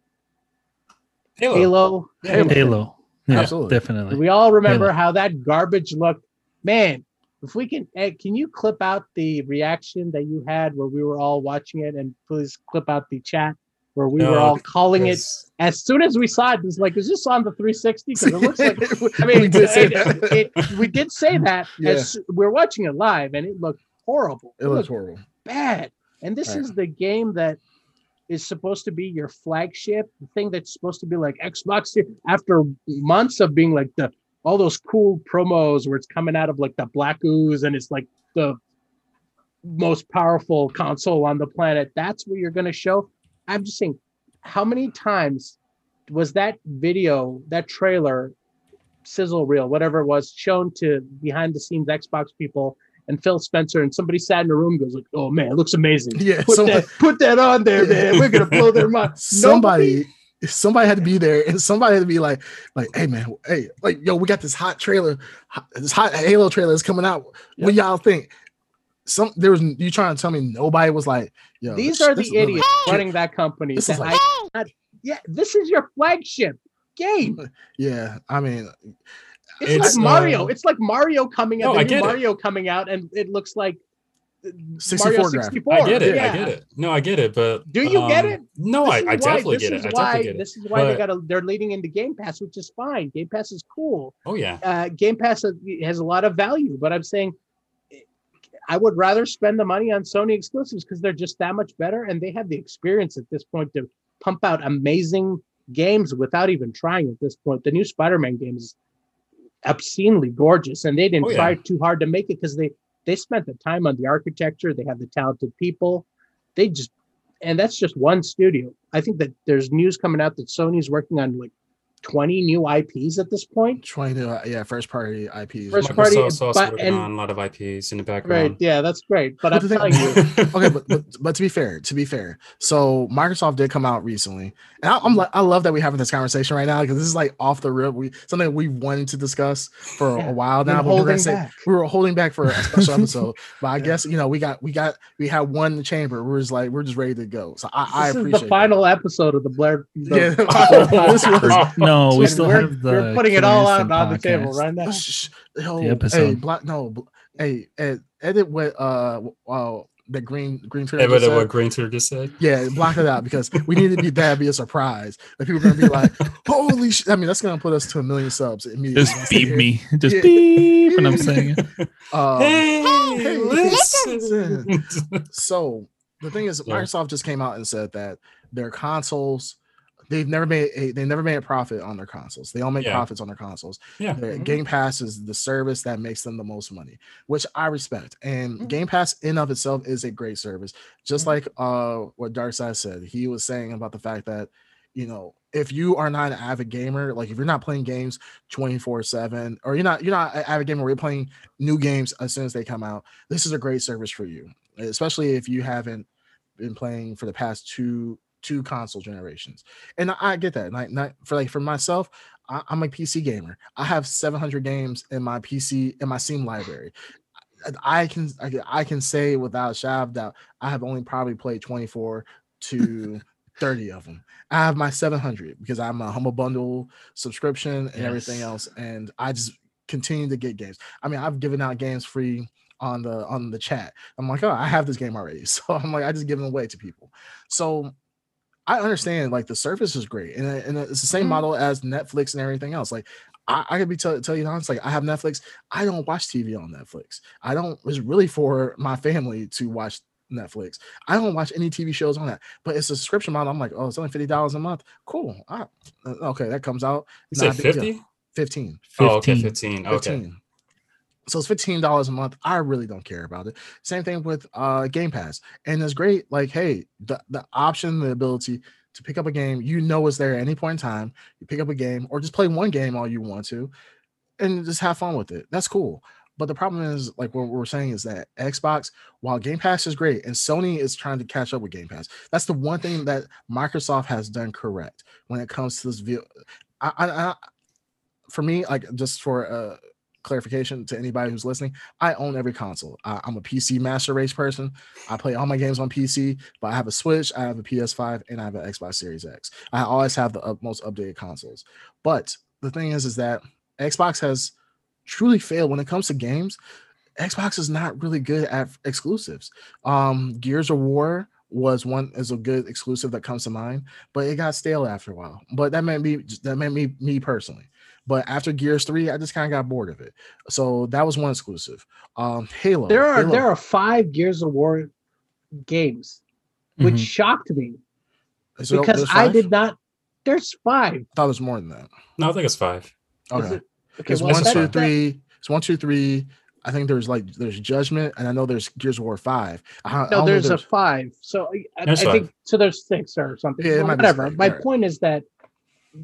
Halo. Halo. Yeah, Halo. Halo. Yeah, Absolutely. definitely. We all remember Halo. how that garbage looked. Man, if we can, Ed, can you clip out the reaction that you had where we were all watching it, and please clip out the chat where we were all calling it as soon as we saw it. It was like, is this on the 360? Because it looks like. I We mean, did say it- that. it- we did say that Yeah. as we're watching it live, and it looked horrible. It looks horrible. bad. And this Right. is the game that is supposed to be your flagship, the thing that's supposed to be like Xbox after months of being like the all those cool promos where it's coming out of like the black ooze and it's like the most powerful console on the planet. That's what you're gonna show. I'm just saying, how many times was that video, that trailer, sizzle reel, whatever it was, shown to behind the scenes Xbox people and Phil Spencer, and somebody sat in a room and goes like, "Oh man, it looks amazing. Yeah, Put someone- that, put that on there, man. We're gonna blow their mind." somebody somebody had to be there and somebody had to be like like hey man hey like yo we got this hot trailer this hot halo trailer is coming out what y'all think some there was you trying to tell me nobody was like yo These this- are this the is idiots like- running that company. This is that like- I- yeah, this is your flagship game. yeah i mean It's, It's, like Mario. uh, it's like Mario coming out. No, the I new get it. Mario coming out, and it looks like 64 Mario graphic. 64. I get it. Yeah. I get it. No, I get it. But Do you get um, it? No, I, I why- definitely get it. I why, definitely get it. This is why they got to. They're leading into Game Pass, which is fine. Game Pass is cool. Oh yeah. Uh, Game Pass has, has a lot of value, but I'm saying I would rather spend the money on Sony exclusives because they're just that much better, and they have the experience at this point to pump out amazing games without even trying. At this point, the new Spider-Man game is obscenely gorgeous, and they didn't Oh, yeah. try too hard to make it because they they spent the time on the architecture. They have the talented people. They just and that's just one studio. I think that there's news coming out that Sony's working on like 20 new IPs at this point. trying to uh, yeah first party ips First party, Microsoft's also but- working and- on a lot of IPs in the background. Right. Yeah, that's great. But But I'm telling you, okay, but, but but to be fair, to be fair, so Microsoft did come out recently, and I, I'm like, I love that we're having this conversation right now because this is like off the rip. We something we wanted to discuss for Yeah, a while now, but we were holding say back. we were holding back for a special episode. But I Yeah. guess you know we got we got we had one in the chamber. We're just like we're just ready to go. So I, I this is appreciate the that. final episode of the Blair. the- Yeah, this was- No, we still we're, have the. we're putting it all out Curious on the table right now. Shh, yo, The hey, episode. black no, bl- hey, ed, edit what uh, uh, the green green. Twitter Hey, just but said. what Green Tutor just said. Yeah, block it out because we need to be that be a surprise. That people are gonna be like, holy shit. I mean, that's gonna put us to a million subs immediately. Just beep me. Just Yeah. beep when I'm saying it. Um, hey, hey, listen. so the thing is, Yeah. Microsoft just came out and said that their consoles, they've never made a, they never made a profit on their consoles. They all make Yeah. profits on their consoles. yeah. Their Mhm. Game Pass is the service that makes them the most money, which I respect. And Mhm. Game Pass in of itself is a great service. Just Mhm. like uh what Darkseid said, he was saying about the fact that you know if you are not an avid gamer, like if you're not playing games 24/7 or you're not you're not an avid gamer where you're playing new games as soon as they come out, this is a great service for you, especially if you haven't been playing for the past two two console generations. And I, I get that. Like not for like for myself, I, I'm a PC gamer. I have 700 games in my PC in my Steam library. I- I can I, can- I can say without a shadow of doubt, I have only probably played 24 to 30 of them. I have my 700 because I'm a humble bundle subscription and everything else, and I just continue to get games. I mean, I've given out games free on the on the chat. I'm like, oh, I have this game already, so I'm like, I just give them away to people. So I understand like the service is great, and, and it's the same Mhm. model as Netflix and everything else. Like I, I could be tell, tell you honest, like I have Netflix. I don't watch TV on Netflix. I don't. It's really for my family to watch Netflix. I don't watch any TV shows on that, but it's a subscription model. I'm like, oh, it's only fifty dollars a month. Cool. Ah, uh, okay, that comes out. You not said a big deal. 50? Fifteen. Oh, okay, 15. 15. Okay. 15. So it's fifteen dollars a month. I really don't care about it. Same thing with uh Game Pass, and it's great. Like, hey, the the option, the ability to pick up a game you know is there at any point in time. You pick up a game, or just play one game all you want to, and just have fun with it. That's cool. But the problem is, like what we're saying, is that Xbox, while Game Pass is great, and Sony is trying to catch up with Game Pass. That's the one thing that Microsoft has done correct when it comes to this view. I, I, I for me, like just for uh clarification to anybody who's listening, I own every console. I, I'm a PC master race person. I play all my games on PC, but I have a Switch, I have a PS5, and I have an Xbox Series X. I always have the most updated consoles. But the thing is, is that Xbox has truly failed when it comes to games. Xbox is not really good at exclusives. Um, Gears of War was one is a good exclusive that comes to mind, but it got stale after a while. But that meant me that meant me me personally. But after Gears Three, I just kind of got bored of it. So that was one exclusive. Um, Halo. There are Halo- there are five Gears of War games, which Mhm. shocked me is there- because I did not. There's five. I thought it was more than that. No, I think it's five. Okay. it- Okay, It's well, one, that- two, that- three. It's one, two, three. I think there's like there's Judgment, and I know there's Gears of War Five. I, I No, don't know there's a five. So I, I- There's I think so. There's six or something. Yeah, Well, whatever. My right. point is that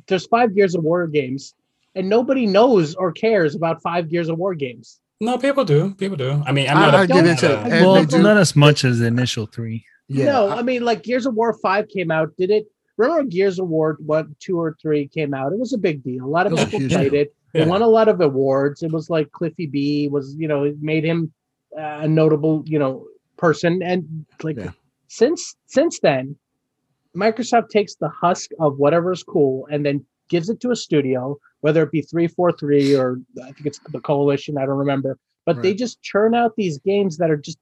there's five Gears of War games, and nobody knows or cares about five Gears of War games. No, people do. People do. I mean, I'm not. a- I get I'm into not it. well, do- not as much as the initial three. yeah. no, I- I mean like Gears of War five came out. Did it? Remember Gears of War one, two, or three came out? It was a big deal. A lot of It was a people played deal. it. It Yeah. won a lot of awards. It was like Cliffy B was, you know, it made him uh, a notable, you know, person. And like Yeah. since since then, Microsoft takes the husk of whatever's cool and then gives it to a studio, whether it be three four three or I think it's the Coalition. I don't remember, but they just churn out these games that are just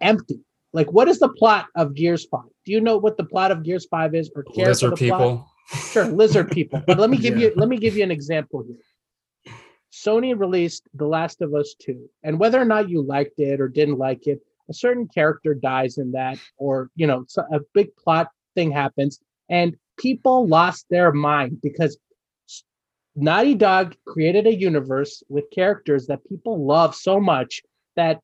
empty. Like, what is the plot of Gears Five? Do you know what the plot of Gears Five is, or care for lizard the plot? people. Sure, lizard people. But let me give Yeah. you let me give you an example here. Sony released The Last of Us 2, and whether or not you liked it or didn't like it, a certain character dies in that, or you know, a big plot thing happens, and people lost their mind because Naughty Dog created a universe with characters that people love so much that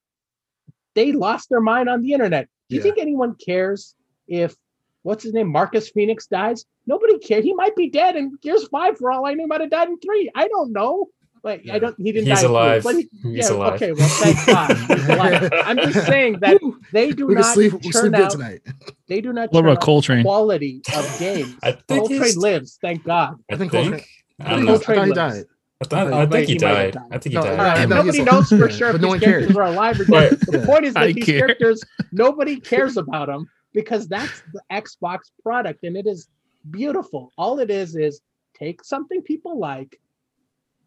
they lost their mind on the internet. Do you Yeah. think anyone cares if what's his name, Marcus Phoenix dies? Nobody cares. He might be dead in Gears Five for all I know. He might have died in three. I don't know. Like Yeah. I don't. He didn't. He's die in alive. he- He's yeah, alive. Okay. Well, thank God. I'm just saying that they do we not sleep. We churn sleep out. tonight. They do not What churn about out Cole Train? quality of games. I think Cole Train lives. Thank God. I I think think. Cole Train- I I don't think. I thought he lives. died. I, thought, oh, I think he he died. died. I think he No, died. I- All right, no, nobody knows for sure but if no these one cares. characters are alive or Right. dead. The point is that I these care. characters, nobody cares about them because that's the Xbox product and it is beautiful. All it is is take something people like,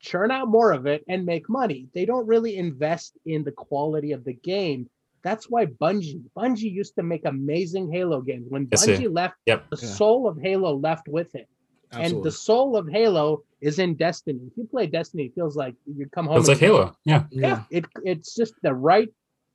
churn out more of it, and make money. They don't really invest in the quality of the game. That's why Bungie, Bungie used to make amazing Halo games. When Yes, sir. Bungie left, Yep. the Yeah. soul of Halo left with it. And the soul of Halo is in Destiny. If you play Destiny, it feels like you come home. It's like Halo. Yeah. yeah, it it's just the right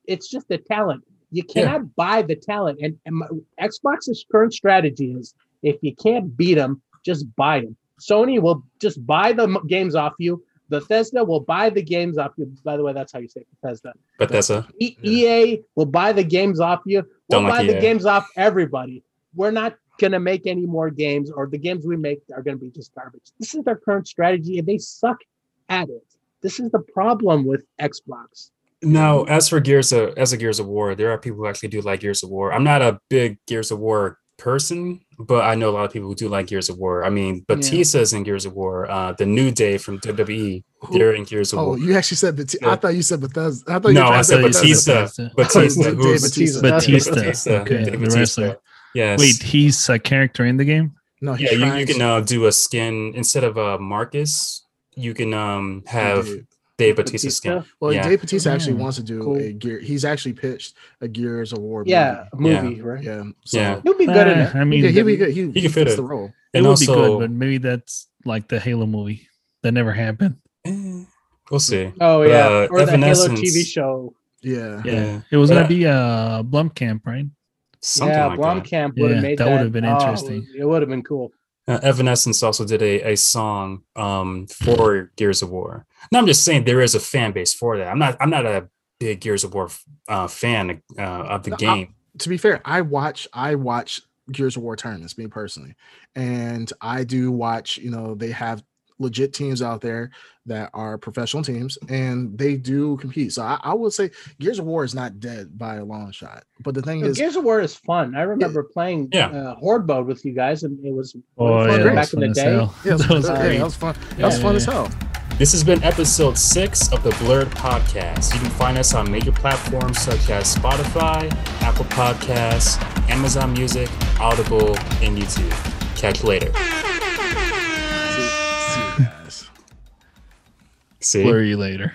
it's just the talent you cannot buy the talent and, and my, xbox's current strategy is if you can't beat them just buy them sony will just buy the games off you. Bethesda will buy the games off you. By the way that's how you say bethesda. But that's a e- Yeah. ea will buy the games off you. We'll Don't like buy the EA. games off everybody. We're not gonna make any more games or the games we make are gonna be just garbage. This is their current strategy and they suck at it. This is the problem with xbox. No, as for Gears of as a Gears of War, there are people who actually do like Gears of War. I'm not a big Gears of War person, but I know a lot of people who do like Gears of War. I mean, Batista's in Gears of War. Uh, the New Day from WWE, they're in Gears of Oh, War. you actually said Batista. Yeah. I thought you said Bethesda. I thought you No, were I said Bethesda. Batista. Batista. Batista, who's Batista. Batista. Batista. Okay, Dave the Batista. wrestler. Yes. Wait, he's a character in the game. No, he yeah, you, you can uh, do a skin instead of uh, Marcus. You can um have Dave. Dave Batista skin. Well, yeah. Dave Batista actually Mm, wants to do cool. a gear. He's actually pitched a Gears of War. Yeah, movie. movie, right? yeah, so, Yeah. He'll be good in Uh, it. I mean, yeah, he'll be good. He, He he can fit fits it. the role. And would also, be good, but maybe that's like the Halo movie that never happened. eh, we'll see. Oh But, yeah, uh, or the Halo Evanescence- TV show. Yeah, Yeah, Yeah. it was But- gonna be a Blomkamp, right? Something yeah, like that. Blomkamp would have Yeah, made that that. would have been oh, interesting. it would have been cool. Uh, Evanescence also did a, a song um for Gears of War. Now I'm just saying there is a fan base for that. I'm not I'm not a big Gears of War uh, fan uh, of the No, I- game. to be fair, I watch I watch Gears of War tournaments, me personally, and I do watch. You know, they have legit teams out there that are professional teams, and they do compete. So I, I would say Gears of War is not dead by a long shot. But the thing No, is, Gears of War is fun. I remember playing Yeah. uh, Horde mode with you guys, and it was Oh fun yeah, that back was in the fun as day. hell. yeah, That was yeah, great. that was fun. That was fun yeah, as yeah. hell. This has been episode six of the Blurred Podcast. You can find us on major platforms such as Spotify, Apple Podcasts, Amazon Music, Audible, and YouTube. Catch you later. See, see you guys. See? Blur you later.